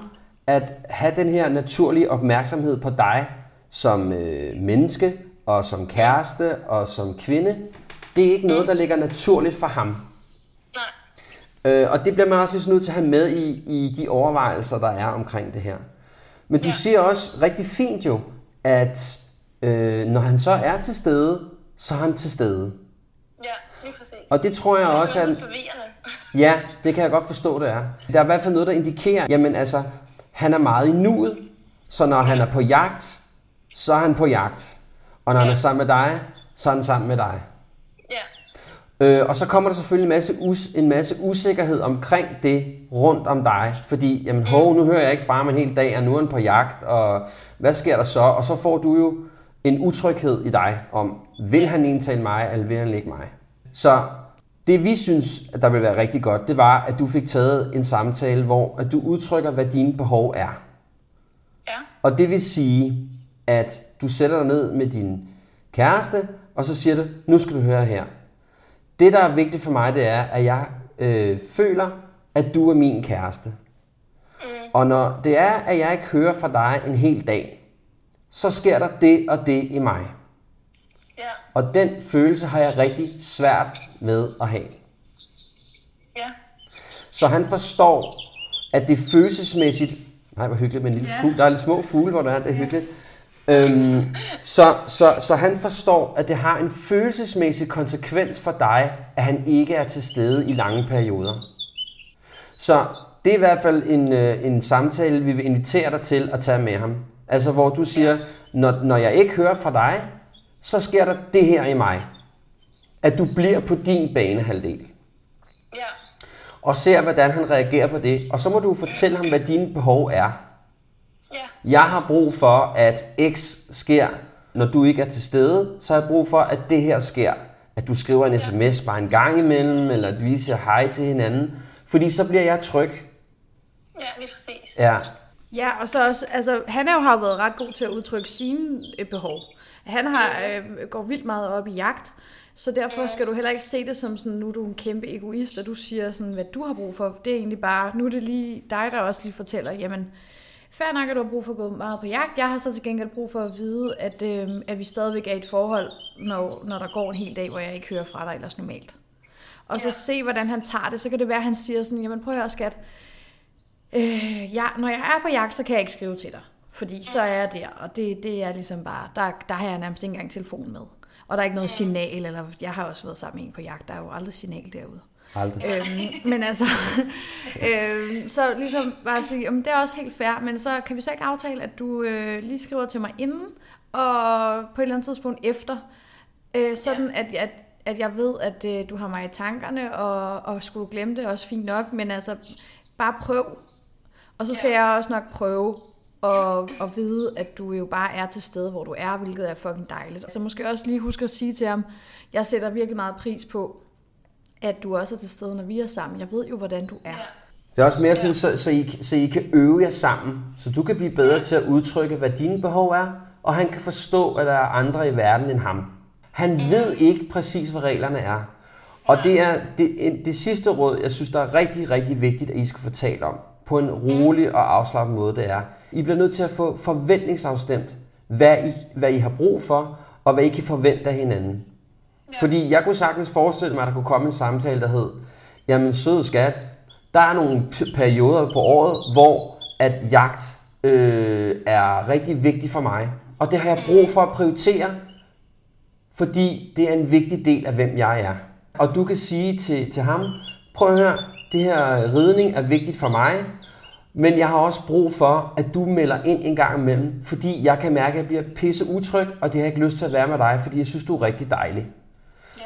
at have den her naturlige opmærksomhed på dig som øh, menneske og som kæreste og som kvinde, det er ikke noget, der ligger naturligt for ham. Øh, og det bliver man også nødt til at have med i, i de overvejelser, der er omkring det her. Men du Ja. siger også rigtig fint jo, at øh, når han så er til stede, så er han til stede. Ja, lige præcis. Og det tror jeg det også, at... forvirrende. (laughs) Ja, det kan jeg godt forstå, det er. Der er i hvert fald noget, der indikerer, jamen altså, han er meget i nuet, så når han er på jagt, så er han på jagt. Og når han er sammen med dig, så er han sammen med dig. Øh, og så kommer der selvfølgelig en masse, us- en masse usikkerhed omkring det rundt om dig. Fordi, jamen hov, nu hører jeg ikke far en hel dag, og nu er han på jagt, og hvad sker der så? Og så får du jo en utryghed i dig om, vil han indtale mig, eller vil han ikke mig? Så det vi synes, at der vil være rigtig godt, det var, at du fik taget en samtale, hvor at du udtrykker, hvad dine behov er. Ja. Og det vil sige, at du sætter dig ned med din kæreste, og så siger du, nu skal du høre her. Det, der er vigtigt for mig, det er, at jeg øh, føler, at du er min kæreste. Mm. Og når det er, at jeg ikke hører fra dig en hel dag, så sker der det og det i mig. Ja. Og den følelse har jeg rigtig svært med at have. Ja. Så han forstår, at det følelsesmæssigt... Nej, hvor hyggeligt med en lille Ja. fugl. Der er lidt små fugle, hvor der er, det er hyggeligt. Øhm, så, så, så han forstår, at det har en følelsesmæssig konsekvens for dig, at han ikke er til stede i lange perioder. Så det er i hvert fald en, øh, en samtale, vi vil invitere dig til at tage med ham. Altså hvor du siger, når, når jeg ikke hører fra dig, så sker der det her i mig. At du bliver på din banehalvdel Ja. og ser, hvordan han reagerer på det. Og så må du fortælle ham, hvad dine behov er. Ja. Jeg har brug for, at X sker, når du ikke er til stede. Så har jeg brug for, at det her sker. At du skriver en sms bare en gang imellem, eller at vi siger hej til hinanden. Fordi så bliver jeg tryg. Ja, lige præcis. Ja, Ja, og så også, altså, han er jo har været ret god til at udtrykke sine øh, behov. Han har, øh, går vildt meget op i jagt, så derfor skal du heller ikke se det som sådan, nu er du en kæmpe egoist, og du siger sådan, hvad du har brug for. Det er egentlig bare, nu er det lige dig, der også lige fortæller, jamen, fair nok, at du har brug for at gå meget på jagt. Jeg har så til gengæld brug for at vide, at, øh, at vi stadigvæk er i et forhold, når, når der går en hel dag, hvor jeg ikke hører fra dig ellers normalt. Og så Ja. se, hvordan han tager det. Så kan det være, at han siger sådan, jamen prøv at høre, skat, Øh, ja, når jeg er på jagt, så kan jeg ikke skrive til dig. Fordi så er jeg der, og det, det er ligesom bare, der, der har jeg nærmest ikke engang telefon med. Og der er ikke noget signal, eller jeg har også været sammen med en på jagt, der er jo aldrig signal derude. Aldrig. Øhm, men altså, (laughs) øhm, så ligesom bare sige, jamen, det er også helt fair, men så kan vi så ikke aftale, at du øh, lige skriver til mig inden, og på et eller andet tidspunkt efter, øh, sådan at, at, at jeg ved, at øh, du har mig i tankerne, og, og skulle du glemme det, også fint nok, men altså, bare prøv. Og så skal Ja. jeg også nok prøve at, at vide, at du jo bare er til stede, hvor du er, hvilket er fucking dejligt. Så måske også lige huske at sige til ham, jeg sætter virkelig meget pris på, at du også er til stede, når vi er sammen. Jeg ved jo, hvordan du er. Det er også mere sådan, så, så, I, så I kan øve jer sammen. Så du kan blive bedre til at udtrykke, hvad dine behov er, og han kan forstå, at der er andre i verden end ham. Han ved ikke præcis, hvad reglerne er. Og det er det, det sidste råd, jeg synes, der er rigtig, rigtig vigtigt, at I skal fortælle om, på en rolig og afslappet måde, det er, I bliver nødt til at få forventningsafstemt, hvad I, hvad I har brug for, og hvad I kan forvente af hinanden. Fordi jeg kunne sagtens forestille mig, at der kunne komme en samtale, der hed, jamen sød skat, der er nogle perioder på året, hvor at jagt øh, er rigtig vigtig for mig. Og det har jeg brug for at prioritere, fordi det er en vigtig del af, hvem jeg er. Og du kan sige til, til ham, prøv at høre, det her ridning er vigtigt for mig, men jeg har også brug for, at du melder ind en gang imellem, fordi jeg kan mærke, at jeg bliver pisse utryg, og det har jeg ikke lyst til at være med dig, fordi jeg synes, du er rigtig dejlig.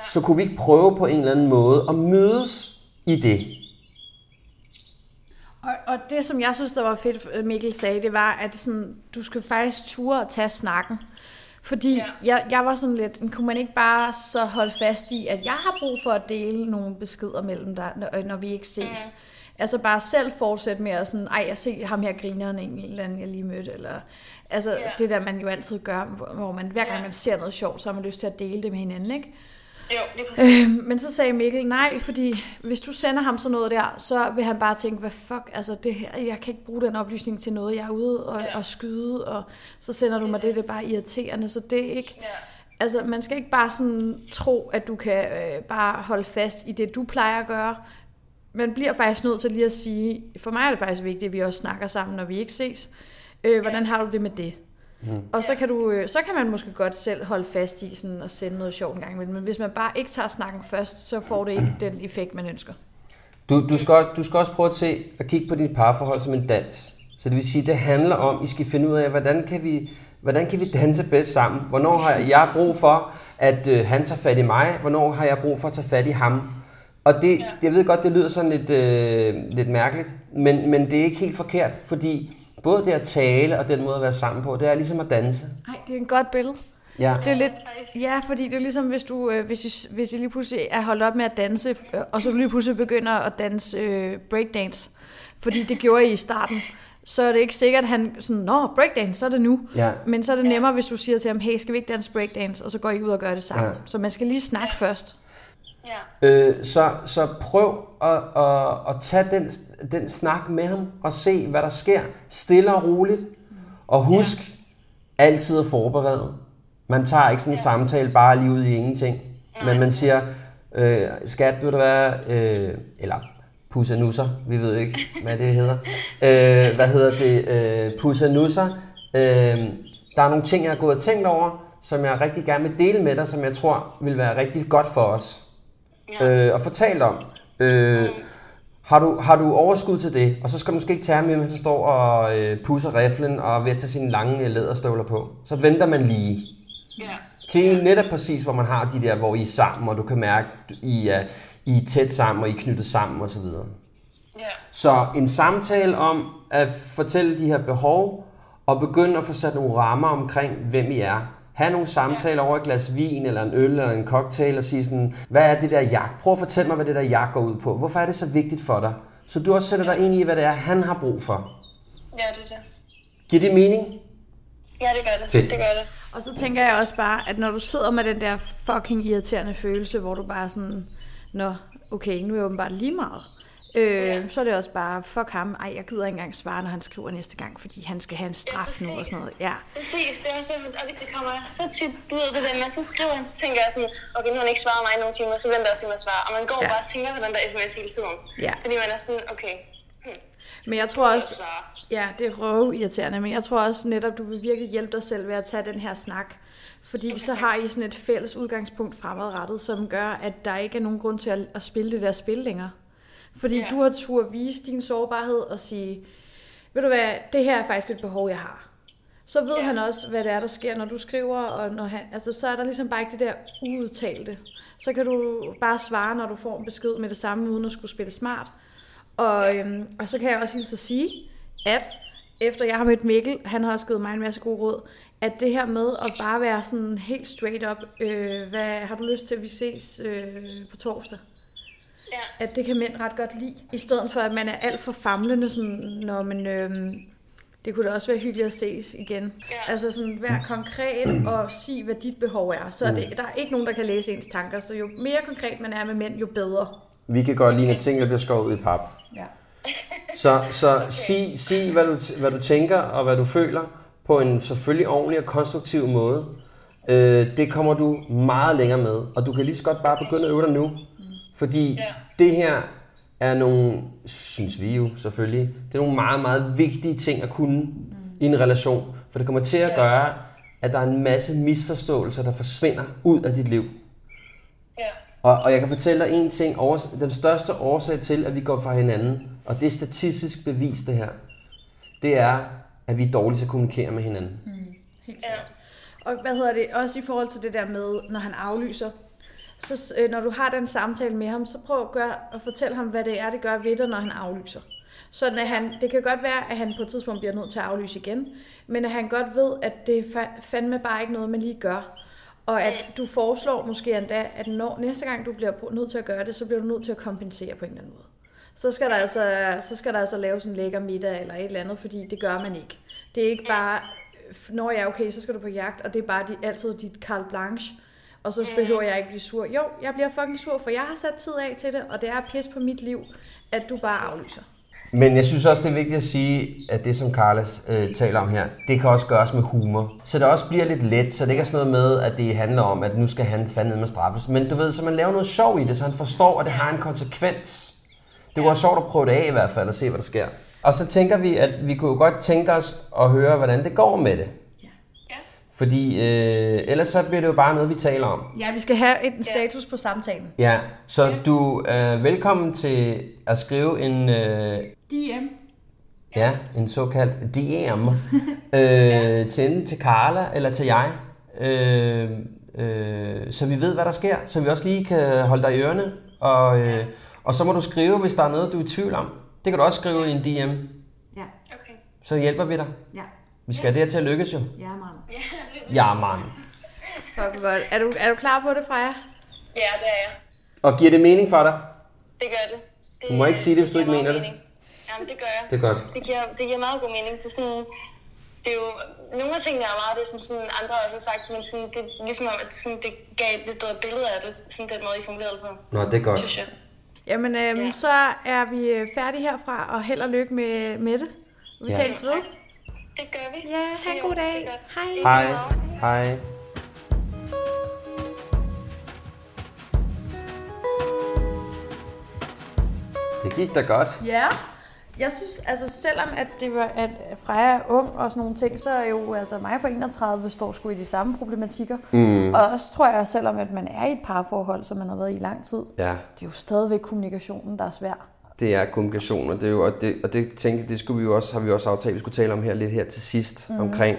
Så kunne vi ikke prøve på en eller anden måde at mødes i det? Og, og det, som jeg synes, der var fedt, Mikkel sagde, det var, at sådan, du skal faktisk ture og tage snakken. Fordi ja. jeg, jeg var sådan lidt, kunne man ikke bare så holde fast i, at jeg har brug for at dele nogle beskeder mellem dig, når, når vi ikke ses. Ja. Altså bare selv fortsætte med at sådan, ej, jeg ser ham her grineren en eller anden, jeg lige mødte, eller altså ja. det der, man jo altid gør, hvor man hver gang man ser noget sjovt, så har man lyst til at dele det med hinanden, ikke? Jo, lige øh, men så sagde Mikkel, nej, fordi hvis du sender ham sådan noget der, så vil han bare tænke, hvad fuck, altså det her, jeg kan ikke bruge den oplysning til noget, jeg er ude og, ja. og skyde, og så sender du mig det, det er bare irriterende, så det er ikke, ja. altså man skal ikke bare sådan tro, at du kan øh, bare holde fast i det, du plejer at gøre, man bliver faktisk nødt til lige at sige, for mig er det faktisk vigtigt, at vi også snakker sammen, når vi ikke ses. Øh, hvordan har du det med det? Mm. Og så kan, du, øh, så kan man måske godt selv holde fast i sådan og sende noget sjovt en gang imellem. Men hvis man bare ikke tager snakken først, så får det ikke den effekt, man ønsker. Du, du, skal, du skal også prøve at se at kigge på dit parforhold som en dans. Så det vil sige, det handler om, I skal finde ud af, hvordan kan vi, hvordan kan vi danse bedst sammen? Hvornår har jeg brug for, at øh, han tager fat i mig? Hvornår har jeg brug for at tage fat i ham? Og det, jeg ved godt, det lyder sådan lidt, øh, lidt mærkeligt, men, men det er ikke helt forkert, fordi både det at tale og den måde at være sammen på, det er ligesom at danse. Nej, det er en godt billede. Ja. Det er lidt, ja, fordi det er ligesom, hvis du, øh, hvis, I, hvis I lige pludselig er holdt op med at danse, øh, og så lige pludselig begynder at danse øh, breakdance, fordi det gjorde I i starten, så er det ikke sikkert, at han sådan, nå, breakdance, så er det nu. Ja. Men så er det nemmere, hvis du siger til ham, hey, skal vi ikke danse breakdance, og så går I ud og gør det sammen. Ja. Så man skal lige snakke først. Ja. Øh, så, så prøv at, at, at tage den, den snak med ham og se, hvad der sker. Stille og roligt. Og husk ja. altid at forberede. Man tager ikke sådan en ja. samtale bare lige ud i ingenting. Ja. Men man siger, øh, skat, du der være, øh, eller pussanusser, vi ved ikke, hvad det hedder. (laughs) Øh, hvad hedder det? Øh, pussanusser. Øh, der er nogle ting, jeg har gået og tænkt over, som jeg rigtig gerne vil dele med dig, som jeg tror vil være rigtig godt for os ja. øh, og fortalt om. Øh, mm. har, du, har du overskud til det? Og så skal du måske ikke tage ham, mens han står og øh, pusser riflen og ved at tage sine lange øh, læderstøvler på. Så venter man lige. Ja. Til netop præcis, hvor man har de der, hvor I er sammen, og du kan mærke, I er, I er tæt sammen, og I er knyttet sammen osv. Ja. Så en samtale om at fortælle de her behov, og begynde at få sat nogle rammer omkring, hvem I er have nogle samtaler over et glas vin, eller en øl, eller en cocktail, og sige sådan, hvad er det der jagt? Prøv at fortælle mig, hvad det der jagt går ud på. Hvorfor er det så vigtigt for dig? Så du også sætter dig ind i, hvad det er, han har brug for. Ja, det er det. Giver det mening? Ja, det gør det. Fedt. Det gør det. Og så tænker jeg også bare, at når du sidder med den der fucking irriterende følelse, hvor du bare sådan, nå, okay, nu er jeg åbenbart lige meget. Øh, ja. Så er det også bare, fuck ham, ej, jeg gider ikke engang svare, når han skriver næste gang, fordi han skal have en straf ja, nu og sådan noget. Ja. Præcis, det er også og det kommer så tit, du ved det der med, så skriver han, så tænker jeg sådan, okay, nu har han ikke svaret mig i nogle timer, så venter jeg til at svare. Og man går ja. bare og tænker på den der sms hele tiden. Ja. Fordi man er sådan, okay, hmm. men jeg tror også, ja, det er røv irriterende, men jeg tror også netop, du vil virkelig hjælpe dig selv ved at tage den her snak. Fordi okay. så har I sådan et fælles udgangspunkt fremadrettet, som gør, at der ikke er nogen grund til at, at spille det der spil længere. Fordi ja. du har tur vise din sårbarhed og sige, ved du hvad, det her er faktisk et behov, jeg har. Så ved ja. han også, hvad det er, der sker, når du skriver, og når han, altså, så er der ligesom bare ikke det der uudtalte. Så kan du bare svare, når du får en besked med det samme, uden at skulle spille smart. Og, øhm, og så kan jeg også hilse at sige, at efter jeg har mødt Mikkel, han har også givet mig en masse gode råd, at det her med at bare være sådan helt straight up, øh, hvad har du lyst til, at vi ses øh, på torsdag? Ja. At det kan mænd ret godt lide, i stedet for at man er alt for famlende, sådan, når man... Øhm, det kunne da også være hyggeligt at ses igen. Ja. Altså sådan, vær konkret og sig, hvad dit behov er. Så det, der er ikke nogen, der kan læse ens tanker, så jo mere konkret man er med mænd, jo bedre. Vi kan godt lide, at tingene bliver skåret ud i pap. Ja. Så, så okay. sig, sig hvad, du, hvad du tænker og hvad du føler på en selvfølgelig ordentlig og konstruktiv måde. Øh, det kommer du meget længere med, og du kan lige så godt bare begynde at øve dig nu. Fordi ja. det her er nogle, synes vi jo selvfølgelig, det er nogle meget, meget vigtige ting at kunne mm. i en relation. For det kommer til at gøre, at der er en masse misforståelser, der forsvinder ud af dit liv. Ja. Og, og jeg kan fortælle dig en ting. Den største årsag til, at vi går fra hinanden, og det er statistisk bevis det her, det er, at vi er dårlige til at kommunikere med hinanden. Mm, helt sikkert. Ja. Og hvad hedder det, også i forhold til det der med, når han aflyser, så øh, når du har den samtale med ham, så prøv at, gøre, at fortælle ham, hvad det er, det gør ved dig, når han aflyser. Sådan at han, det kan godt være, at han på et tidspunkt bliver nødt til at aflyse igen, men at han godt ved, at det fa- fandme bare ikke noget, man lige gør. Og at du foreslår måske endda, at når næste gang du bliver nødt til at gøre det, så bliver du nødt til at kompensere på en eller anden måde. Så skal der altså, så skal der altså laves en lækker middag eller et eller andet, fordi det gør man ikke. Det er ikke bare, når jeg er okay, så skal du på jagt, og det er bare de, altid dit carte blanche. Og så behøver jeg ikke blive sur. Jo, jeg bliver fucking sur, for jeg har sat tid af til det, og det er pis på mit liv, at du bare aflyser. Men jeg synes også, det er vigtigt at sige, at det, som Carles øh, taler om her, det kan også gøres med humor. Så det også bliver lidt let, så det ikke er sådan noget med, at det handler om, at nu skal han fandme med straffes. Men du ved, så man laver noget sjov i det, så han forstår, at det har en konsekvens. Det være sjovt at prøve det af i hvert fald, og se, hvad der sker. Og så tænker vi, at vi kunne jo godt tænke os at høre, hvordan det går med det. Ja. Fordi øh, ellers så bliver det jo bare noget, vi taler om. Ja, vi skal have en status på samtalen. Ja, så du er velkommen til at skrive en, øh, DM. ja, en såkaldt DM (laughs) øh, til enten til Carla eller til jeg. Øh, øh, så vi ved, hvad der sker. Så vi også lige kan holde dig i ørerne. Og, øh, og så må du skrive, hvis der er noget, du er i tvivl om. Det kan du også skrive i en DM. Ja, Okay. Så hjælper vi dig. ja. Vi skal have det her til at lykkes jo. Ja, man. Ja, man. Fuck godt. Er du, er du klar på det, Freja? Ja, det er jeg. Og giver det mening for dig? Det gør det. det Du må ikke sige det, hvis du ikke mener det. mening. Jamen, det gør jeg. Det er godt. Det giver, det giver meget god mening. Det er sådan, det er jo, nogle af tingene er meget det, som sådan andre også har sagt, men sådan, det er ligesom om, at sådan, det gav et lidt bedre billede af det, sådan den måde, I formulerede det på. Nå, det er godt. Synes jeg. Jamen, øhm, Ja. så er vi øh, færdige herfra, og held og lykke med, med det. Vi Ja. tales ved. Det gør vi. Ja, ha' en god dag. Hej. Hej. Hej. Det gik da godt. Ja. Jeg synes, altså selvom at, det var, at Freja er ung og sådan nogle ting, så er jo altså mig på 31 står sgu i de samme problematikker. Mm. Og også tror jeg, selvom at man er i et parforhold, som man har været i i lang tid, Ja, det er jo stadigvæk kommunikationen, der er svær. Det er kommunikation, og det, er jo, og det, og det tænkte, det skulle vi jo også, har vi også aftalt, vi skulle tale om her lidt her til sidst, mm. omkring,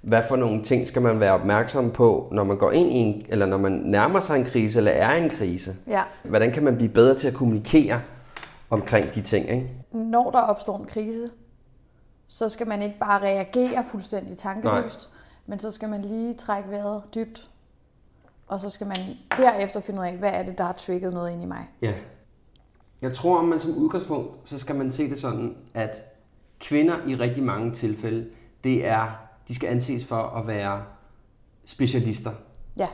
hvad for nogle ting skal man være opmærksom på, når man går ind i en, eller når man nærmer sig en krise, eller er i en krise. Ja. Hvordan kan man blive bedre til at kommunikere omkring de ting, ikke? Når der opstår en krise, så skal man ikke bare reagere fuldstændig tankeløst, men så skal man lige trække vejret dybt, og så skal man derefter finde ud af, hvad er det, der har trigget noget ind i mig. Ja. Jeg tror, at man som udgangspunkt, så skal man se det sådan, at kvinder i rigtig mange tilfælde, det er, de skal anses for at være specialister Ja,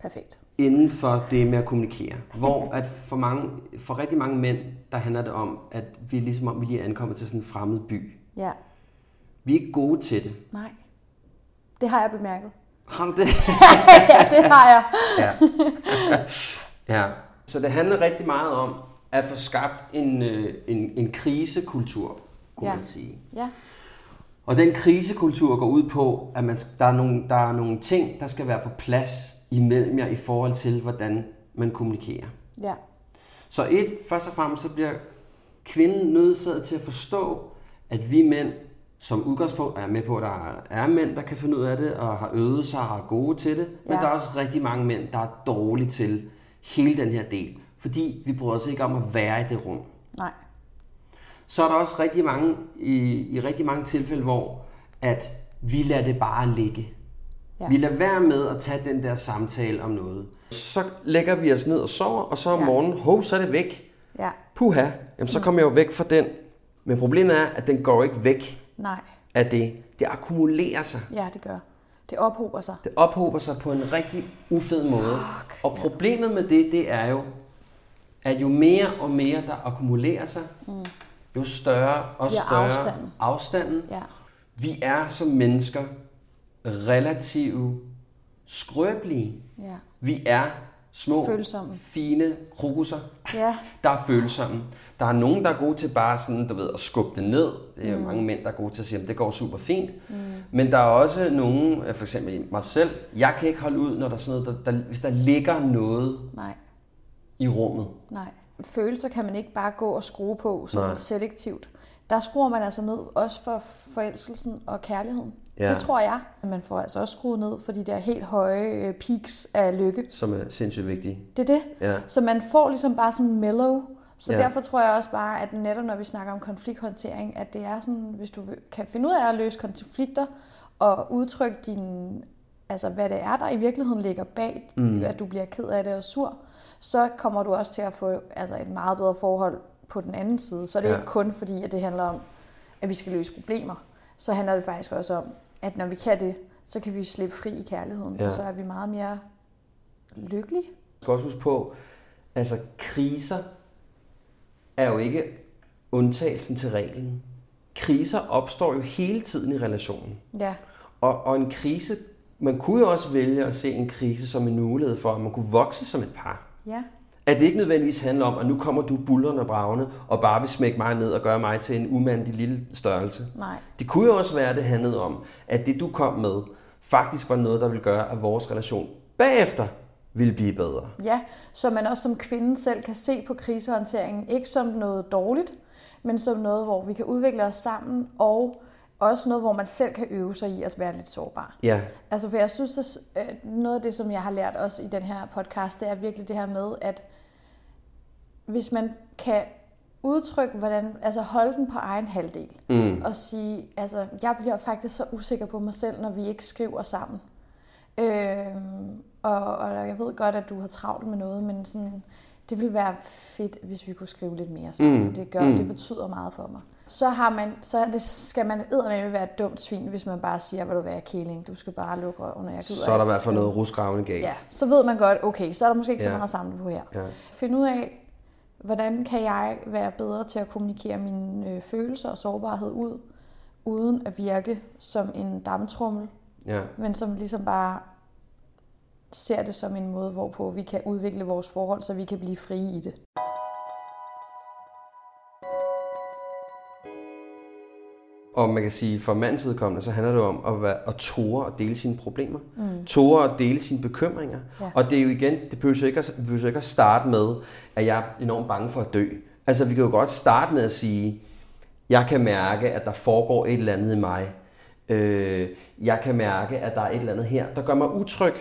perfekt. inden for det med at kommunikere. Hvor at for, mange, for rigtig mange mænd, der handler det om, at vi er ligesom om, vi lige er ankommet til sådan en fremmed by. Ja, Vi er ikke gode til det. nej. Det har jeg bemærket. Har du det? (laughs) ja, det har jeg. Ja. ja. Så det handler rigtig meget om at få skabt en, øh, en, en krisekultur, kunne Ja. man sige. Ja, Og den krisekultur går ud på, at man, der, er nogle, der er nogle ting, der skal være på plads imellem jer i forhold til, hvordan man kommunikerer. ja, Så et, først og fremmest, så bliver kvinden nødsaget til at forstå, at vi mænd som udgangspunkt er med på, at der er mænd, der kan finde ud af det, og har øvet sig og er gode til det. Men Ja. der er også rigtig mange mænd, der er dårlige til hele den her del. Fordi vi bryder os ikke om at være i det rum. nej. Så er der også rigtig mange, i, i rigtig mange tilfælde, hvor at vi lader det bare ligge. Ja. Vi lader være med at tage den der samtale om noget. Så lægger vi os ned og sover, og så om Ja. morgenen, hov, så er det væk. Ja, Puha, jamen så kommer jeg jo væk fra den. Men problemet er, at den går ikke væk nej. af det. Det akkumulerer sig. Ja, det gør. Det ophober sig. Det ophober sig på en rigtig ufed måde. Og problemet med det, det er jo, at jo mere og mere der akkumulerer sig, mm. jo større og større afstanden. afstanden. Ja, Vi er som mennesker relativt skrøbelige. ja, Vi er små, Følsomme. fine krokusser, ja, der er følsomme. Der er nogen, der er gode til bare sådan, du ved, at skubbe det ned. Det er mm. mange mænd, der er gode til at sige, at det går super fint. Mm. Men der er også nogen, for eksempel mig selv, jeg kan ikke holde ud, når der er sådan noget, der, der, hvis der ligger noget nej, i rummet. nej. Følelser kan man ikke bare gå og skrue på sådan Nej. selektivt. Der skruer man altså ned, også for forelskelsen og kærligheden. Ja. Det tror jeg. Man får altså også skruet ned for de der helt høje øh, peaks af lykke. Som er sindssygt vigtige. Det er det. Ja. Så man får ligesom bare sådan mellow, Så Ja. derfor tror jeg også bare, at netop når vi snakker om konflikthåndtering, at det er sådan, hvis du kan finde ud af at løse konflikter og udtrykke din, altså hvad det er, der i virkeligheden ligger bag, mm. at du bliver ked af det og sur, så kommer du også til at få altså et meget bedre forhold på den anden side. Så er det Ja. ja. ikke kun fordi, at det handler om, at vi skal løse problemer. Så handler det faktisk også om, at når vi kan det, så kan vi slippe fri i kærligheden, Ja. og så er vi meget mere lykkelige. Du skal også huske på, altså kriser er jo ikke undtagelsen til reglen. Kriser opstår jo hele tiden i relationen. Ja, Og, og en krise, man kunne jo også vælge at se en krise som en mulighed for, at man kunne vokse som et par. Ja, At det ikke nødvendigvis handler om, at nu kommer du bullerne og bravne, og bare vil smække mig ned og gøre mig til en umandig lille størrelse. nej. Det kunne jo også være, at det handlede om, at det du kom med, faktisk var noget, der ville gøre, at vores relation bagefter ville blive bedre. Ja, så man også som kvinde selv kan se på krisehåndteringen, ikke som noget dårligt, men som noget, hvor vi kan udvikle os sammen, og også noget, hvor man selv kan øve sig i at være lidt sårbar. Ja, Altså, for jeg synes, at noget af det, som jeg har lært også i den her podcast, det er virkelig det her med, at hvis man kan udtrykke, hvordan, altså holde den på egen halvdel, mm. og sige, altså, jeg bliver faktisk så usikker på mig selv, når vi ikke skriver sammen. Øhm, og, og jeg ved godt, at du har travlt med noget, men sådan, det ville være fedt, hvis vi kunne skrive lidt mere sammen, Mm, det gør, mm. det betyder meget for mig. Så, har man, så det, skal man eddermame være et dumt svin, hvis man bare siger, hvad du vil være kæling, du skal bare lukke røven, og jeg gider så er der i hvert fald skrive." noget rusgravende galt. Ja, så ved man godt, okay, så er der måske ikke Ja. så meget sammen på her. Ja. Find ud af, hvordan kan jeg være bedre til at kommunikere mine øh, følelser og sårbarhed ud, uden at virke som en dammtrummel, ja. men som ligesom bare ser det som en måde, hvorpå vi kan udvikle vores forhold, så vi kan blive frie i det. Og man kan sige, for mands vedkommende, så handler det om at, være, at ture og dele sine problemer. Mm. Ture og dele sine bekymringer. Ja. Og det er jo igen, det behøver jo ikke, at, behøver ikke at starte med, at jeg er enormt bange for at dø. Altså vi kan jo godt starte med at sige, jeg kan mærke, at der foregår et eller andet i mig. Øh, jeg kan mærke, at der er et eller andet her, der gør mig utryg.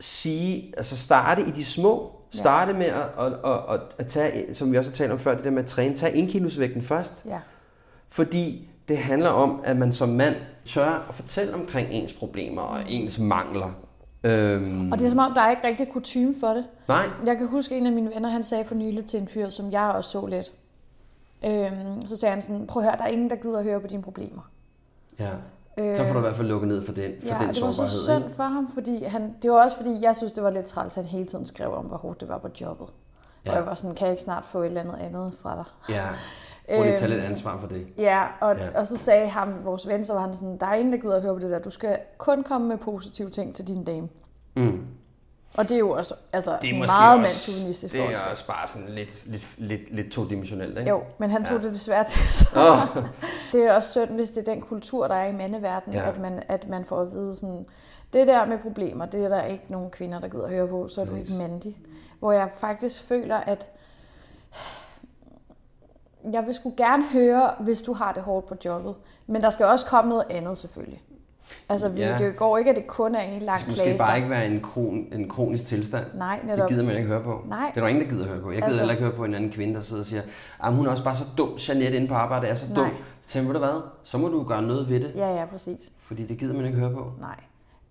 Sige, altså starte i de små. Starte med at, at, at, at, at tage, som vi også har talt om før, det der med at træne, tag indkilosvægten først. Ja, Fordi det handler om, at man som mand tør at fortælle omkring ens problemer og ens mangler. Øhm, og det er som om, der er ikke rigtig kutume for det. nej, Jeg kan huske, en af mine venner, han sagde for nylig til en fyr, som jeg også så lidt. Øhm, så sagde han sådan, prøv at høre, der er ingen, der gider at høre på dine problemer. ja. så får du i hvert fald lukket ned for den, for ja, den og det var så sårbarhed. synd for ham, fordi han, det var også fordi, jeg synes, det var lidt træls, at han hele tiden skrev om, hvor hårdt det var på jobbet. Ja. Ja. Og jeg var sådan, kan jeg ikke snart få et eller andet andet fra dig? Ja, prøv lige at tage Øhm, lidt ansvar for det. Ja, og, Ja. og så sagde ham, vores ven, så var han sådan, der er ingen, der gider at høre på det der. Du skal kun komme med positive ting til din dame. Mm. Og det er jo også altså, Det er meget også, mandsjuvenistisk det er også bare sådan lidt, lidt, lidt, lidt todimensionelt, ikke? Jo, men han tog Ja. det desværre til sig. Åh. (laughs) Det er også synd, hvis det er den kultur, der er i mandeverdenen, Ja. at, man, at man får at vide sådan, det der med problemer, det er der ikke nogen kvinder, der gider at høre på, så er du Præcis. ikke mandig. Hvor jeg faktisk føler, at jeg vil sgu gerne høre, hvis du har det hårdt på jobbet. Men der skal også komme noget andet selvfølgelig. Altså, Ja. det går ikke, at det kun er en lang Det skal klage. bare ikke være en, kron, en kronisk tilstand. Nej, Det netop. gider man ikke høre på. Nej. Det er der ingen, der gider høre på. Jeg gider Altså- heller ikke høre på en anden kvinde, der sidder og siger, at hun er også bare så dum. Jeanette inde på arbejde er så dum. Nej. Så tænker du hvad? Så må du gøre noget ved det. Ja, ja, præcis. Fordi det gider man ikke høre på. Nej.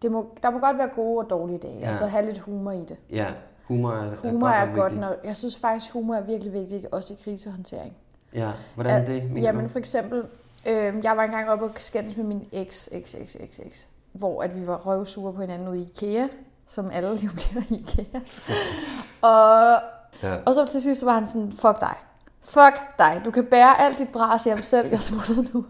Det må, der må godt være gode og dårlige dage, Ja. og så have lidt humor i det. Ja, humor er, Humor er er, godt, godt, vigtigt. når, jeg synes faktisk, humor er virkelig vigtigt, også i krisehåndtering. Ja, hvordan er At- det? mener Jamen du? for eksempel, øh, jeg var engang oppe og skændes med min eks, eks, eks, eks, eks, hvor at vi var røvsure på hinanden ude i IKEA, som alle (laughs) jo bliver i IKEA. (laughs) og, Ja. og så til sidst var han sådan, fuck dig. Fuck dig, du kan bære alt dit bras hjem selv, jeg smutter nu.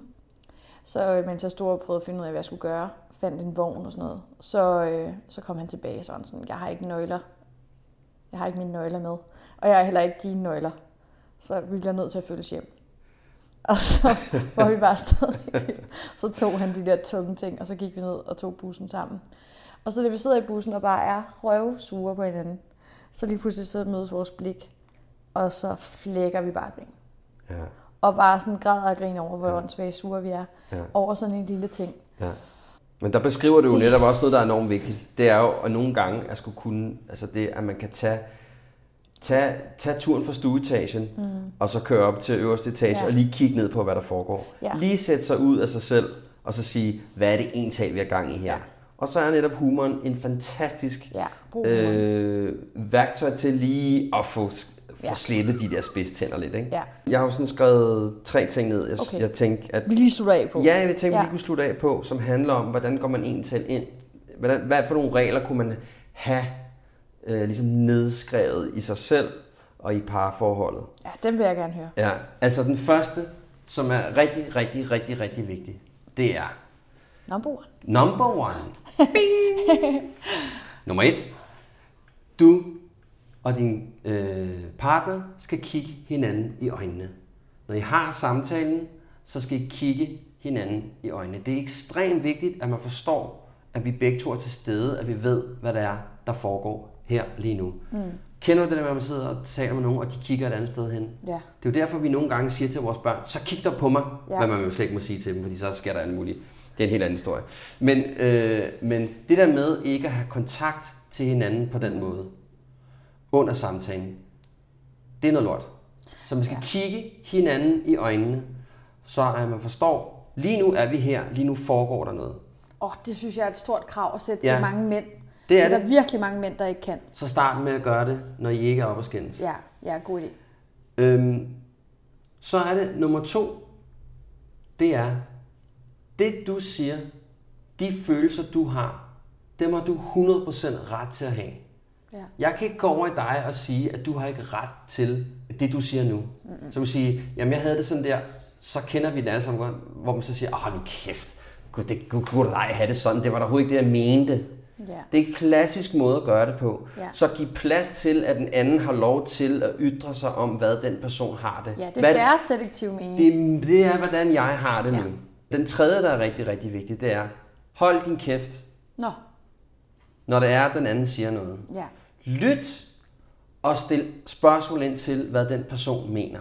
Så øh, mens jeg stod og prøvede at finde ud af, hvad jeg skulle gøre, fandt en vogn og sådan noget, så, øh, så kom han tilbage sådan, sådan, jeg har ikke nøgler. Jeg har ikke mine nøgler med. Og jeg har heller ikke dine nøgler. Så vi bliver nødt til at følges hjem. (laughs) Og så var vi bare stadig Så tog han de der tunge ting, og så gik vi ned og tog bussen sammen. Og så da vi sidder i bussen og bare er røvsure på hinanden, så lige pludselig så mødes vores blik, og så flækker vi bare grin. Ja, Og bare sådan græder og griner over, hvor åndssvage sure vi er. Ja. Over sådan en lille ting. ja. Men der beskriver du jo Det- netop også noget, der er enormt vigtigt. Det er jo at nogle gange at skulle kunne, altså det, at man kan tage tag, tag turen fra stueetagen, mm. og så køre op til øverste etage, Ja. og lige kigge ned på, hvad der foregår. Ja. Lige sætte sig ud af sig selv, og så sige, hvad er det en tal, vi har gang i her? Ja. Og så er netop humoren en fantastisk Ja, humoren. øh, værktøj til lige at få, få Ja. slippet de der spidstænder lidt. Ikke? Ja. Jeg har jo sådan skrevet tre ting ned, jeg, Okay. jeg tænkte, at Vi lige slutter af på. Ja, jeg at Ja. vi lige kunne slutte af på, som handler om, hvordan går man en tal ind? Hvordan, hvad for nogle regler kunne man have øh, ligesom nedskrevet i sig selv og i parforholdet? ja, den vil jeg gerne høre. Ja, altså den første, som er rigtig, rigtig, rigtig, rigtig vigtig, det er Number one. number one. (laughs) Bing! Nummer et. Du og din øh, partner skal kigge hinanden i øjnene. Når I har samtalen, så skal I kigge hinanden i øjnene. Det er ekstremt vigtigt, at man forstår, at vi begge to er til stede, at vi ved, hvad det er, der foregår her lige nu. Mm. Kender du det der med, at man sidder og taler med nogen, og de kigger et andet sted hen? Ja. Det er jo derfor, vi nogle gange siger til vores børn, så kig der på mig, Ja. hvad man jo slet ikke må sige til dem, fordi så sker der alt muligt. Det er en helt anden historie. Men, øh, men det der med ikke at have kontakt til hinanden på den måde, under samtalen, det er noget lort. Så man skal ja. kigge hinanden i øjnene, så at man forstår, lige nu er vi her, lige nu foregår der noget. Åh, oh, det synes jeg er et stort krav at sætte Ja. til mange mænd. Det er der det. er virkelig mange mænd, der ikke kan. Så start med at gøre det, når I ikke er oppe at skændes. Ja, ja, god idé. Øhm, så er det nummer to, det er, det du siger, de følelser du har, dem har du 100% ret til at have. Ja. Jeg kan ikke gå over i dig og sige, at du har ikke ret til det, du siger nu. Mm-hmm. Så vil sige, jamen jeg havde det sådan der, så kender vi det alle sammen godt, hvor man så siger, åh nu kæft, gud, det gud, gud, dig have det sådan, det var da overhovedet ikke det, jeg mente. Ja. Det er en klassisk måde at gøre det på. Ja. Så giv plads til, at den anden har lov til at ytre sig om, hvad den person har det. Ja, det Hvad er deres selektive mening. det, det er, hvordan jeg har det Ja. nu. Den tredje, der er rigtig, rigtig vigtig, det er, hold din kæft, Nå, når det er, at den anden siger noget. ja. Lyt og stil spørgsmål ind til, hvad den person mener.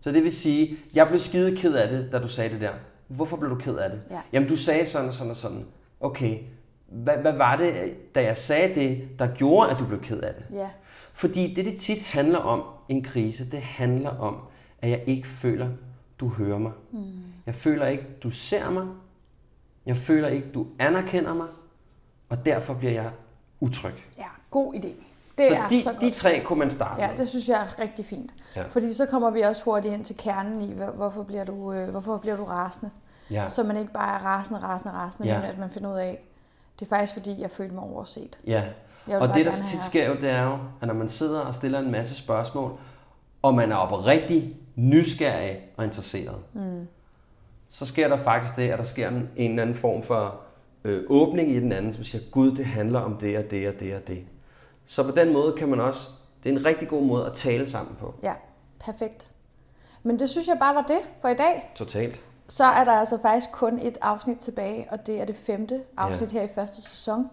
Så det vil sige, jeg blev skide ked af det, da du sagde det der. Hvorfor blev du ked af det? Ja. Jamen, du sagde sådan og sådan og sådan. Okay, hvad, hvad var det, da jeg sagde det, der gjorde, at du blev ked af det? Ja. Fordi det, det tit handler om, en krise, det handler om, at jeg ikke føler, du hører mig. Mm. Jeg føler ikke, du ser mig. Jeg føler ikke, du anerkender mig. Og derfor bliver jeg utryg. Ja, god idé. Det så er de, så de godt. tre kunne man starte Ja, med. det synes jeg er rigtig fint. Ja. Fordi så kommer vi også hurtigt ind til kernen i, hvor- hvorfor bliver du, øh, hvorfor bliver du rasende. Ja. Så man ikke bare er rasende, rasende, rasende, Ja. men at man finder ud af, det er faktisk fordi, jeg følte mig overset. Ja, og det der have tit sker jo, det er jo, at når man sidder og stiller en masse spørgsmål, og man er oprigtig nysgerrig og interesseret, mm. så sker der faktisk det, at der sker en, en eller anden form for øh, åbning i den anden, som siger, Gud, det handler om det og det og det og det. Så på den måde kan man også, det er en rigtig god måde at tale sammen på. Ja, perfekt. Men det synes jeg bare var det for i dag. Totalt. Så er der altså faktisk kun et afsnit tilbage, og det er det femte afsnit her i første sæson.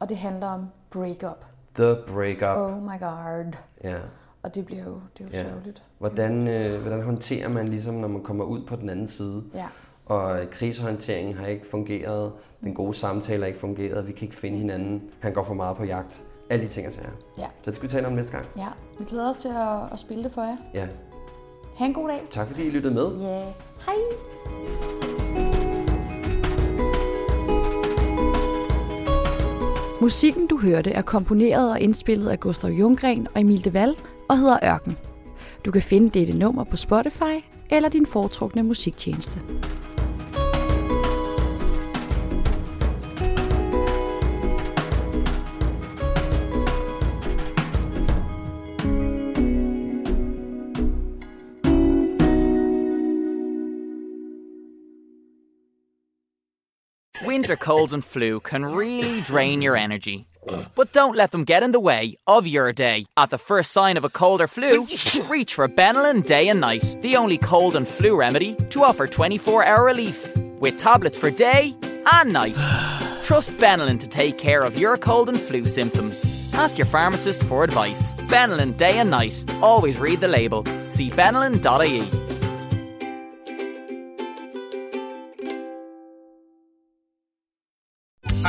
Og det handler om breakup. The breakup. Oh my god. Ja. Og det bliver jo, det er jo Ja. sørgeligt. Hvordan, øh, hvordan håndterer man ligesom, når man kommer ud på den anden side? Ja. Og krisehåndteringen har ikke fungeret. Den gode samtale har ikke fungeret. Vi kan ikke finde hinanden. Han går for meget på jagt. Alle de ting og sager. Ja. Så det skal vi tale om næste gang. Ja, vi glæder os til at, at spille det for jer. Ja. Ha' en god dag. Tak fordi I lyttede med. Ja. Yeah. Hej. Musikken, du hørte, er komponeret og indspillet af Gustav Junggren og Emil Deval og hedder Ørken. Du kan finde dette nummer på Spotify eller din foretrukne musiktjeneste. Winter colds and flu can really drain your energy. But don't let them get in the way of your day. At the first sign of a cold or flu, (laughs) reach for Benylin Day and Night, the only cold and flu remedy to offer 24 hour relief. With tablets for day and night. (sighs) Trust Benylin to take care of your cold and flu symptoms. Ask your pharmacist for advice. Benylin Day and Night. Always read the label. See benylin.ie.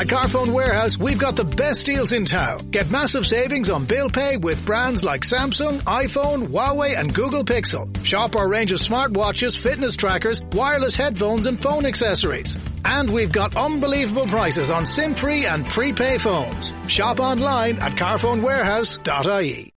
At Carphone Warehouse, we've got the best deals in town. Get massive savings on bill pay with brands like Samsung, iPhone, Huawei and Google Pixel. Shop our range of smartwatches, fitness trackers, wireless headphones and phone accessories. And we've got unbelievable prices on SIM-free and prepay phones. Shop online at carphonewarehouse.ie.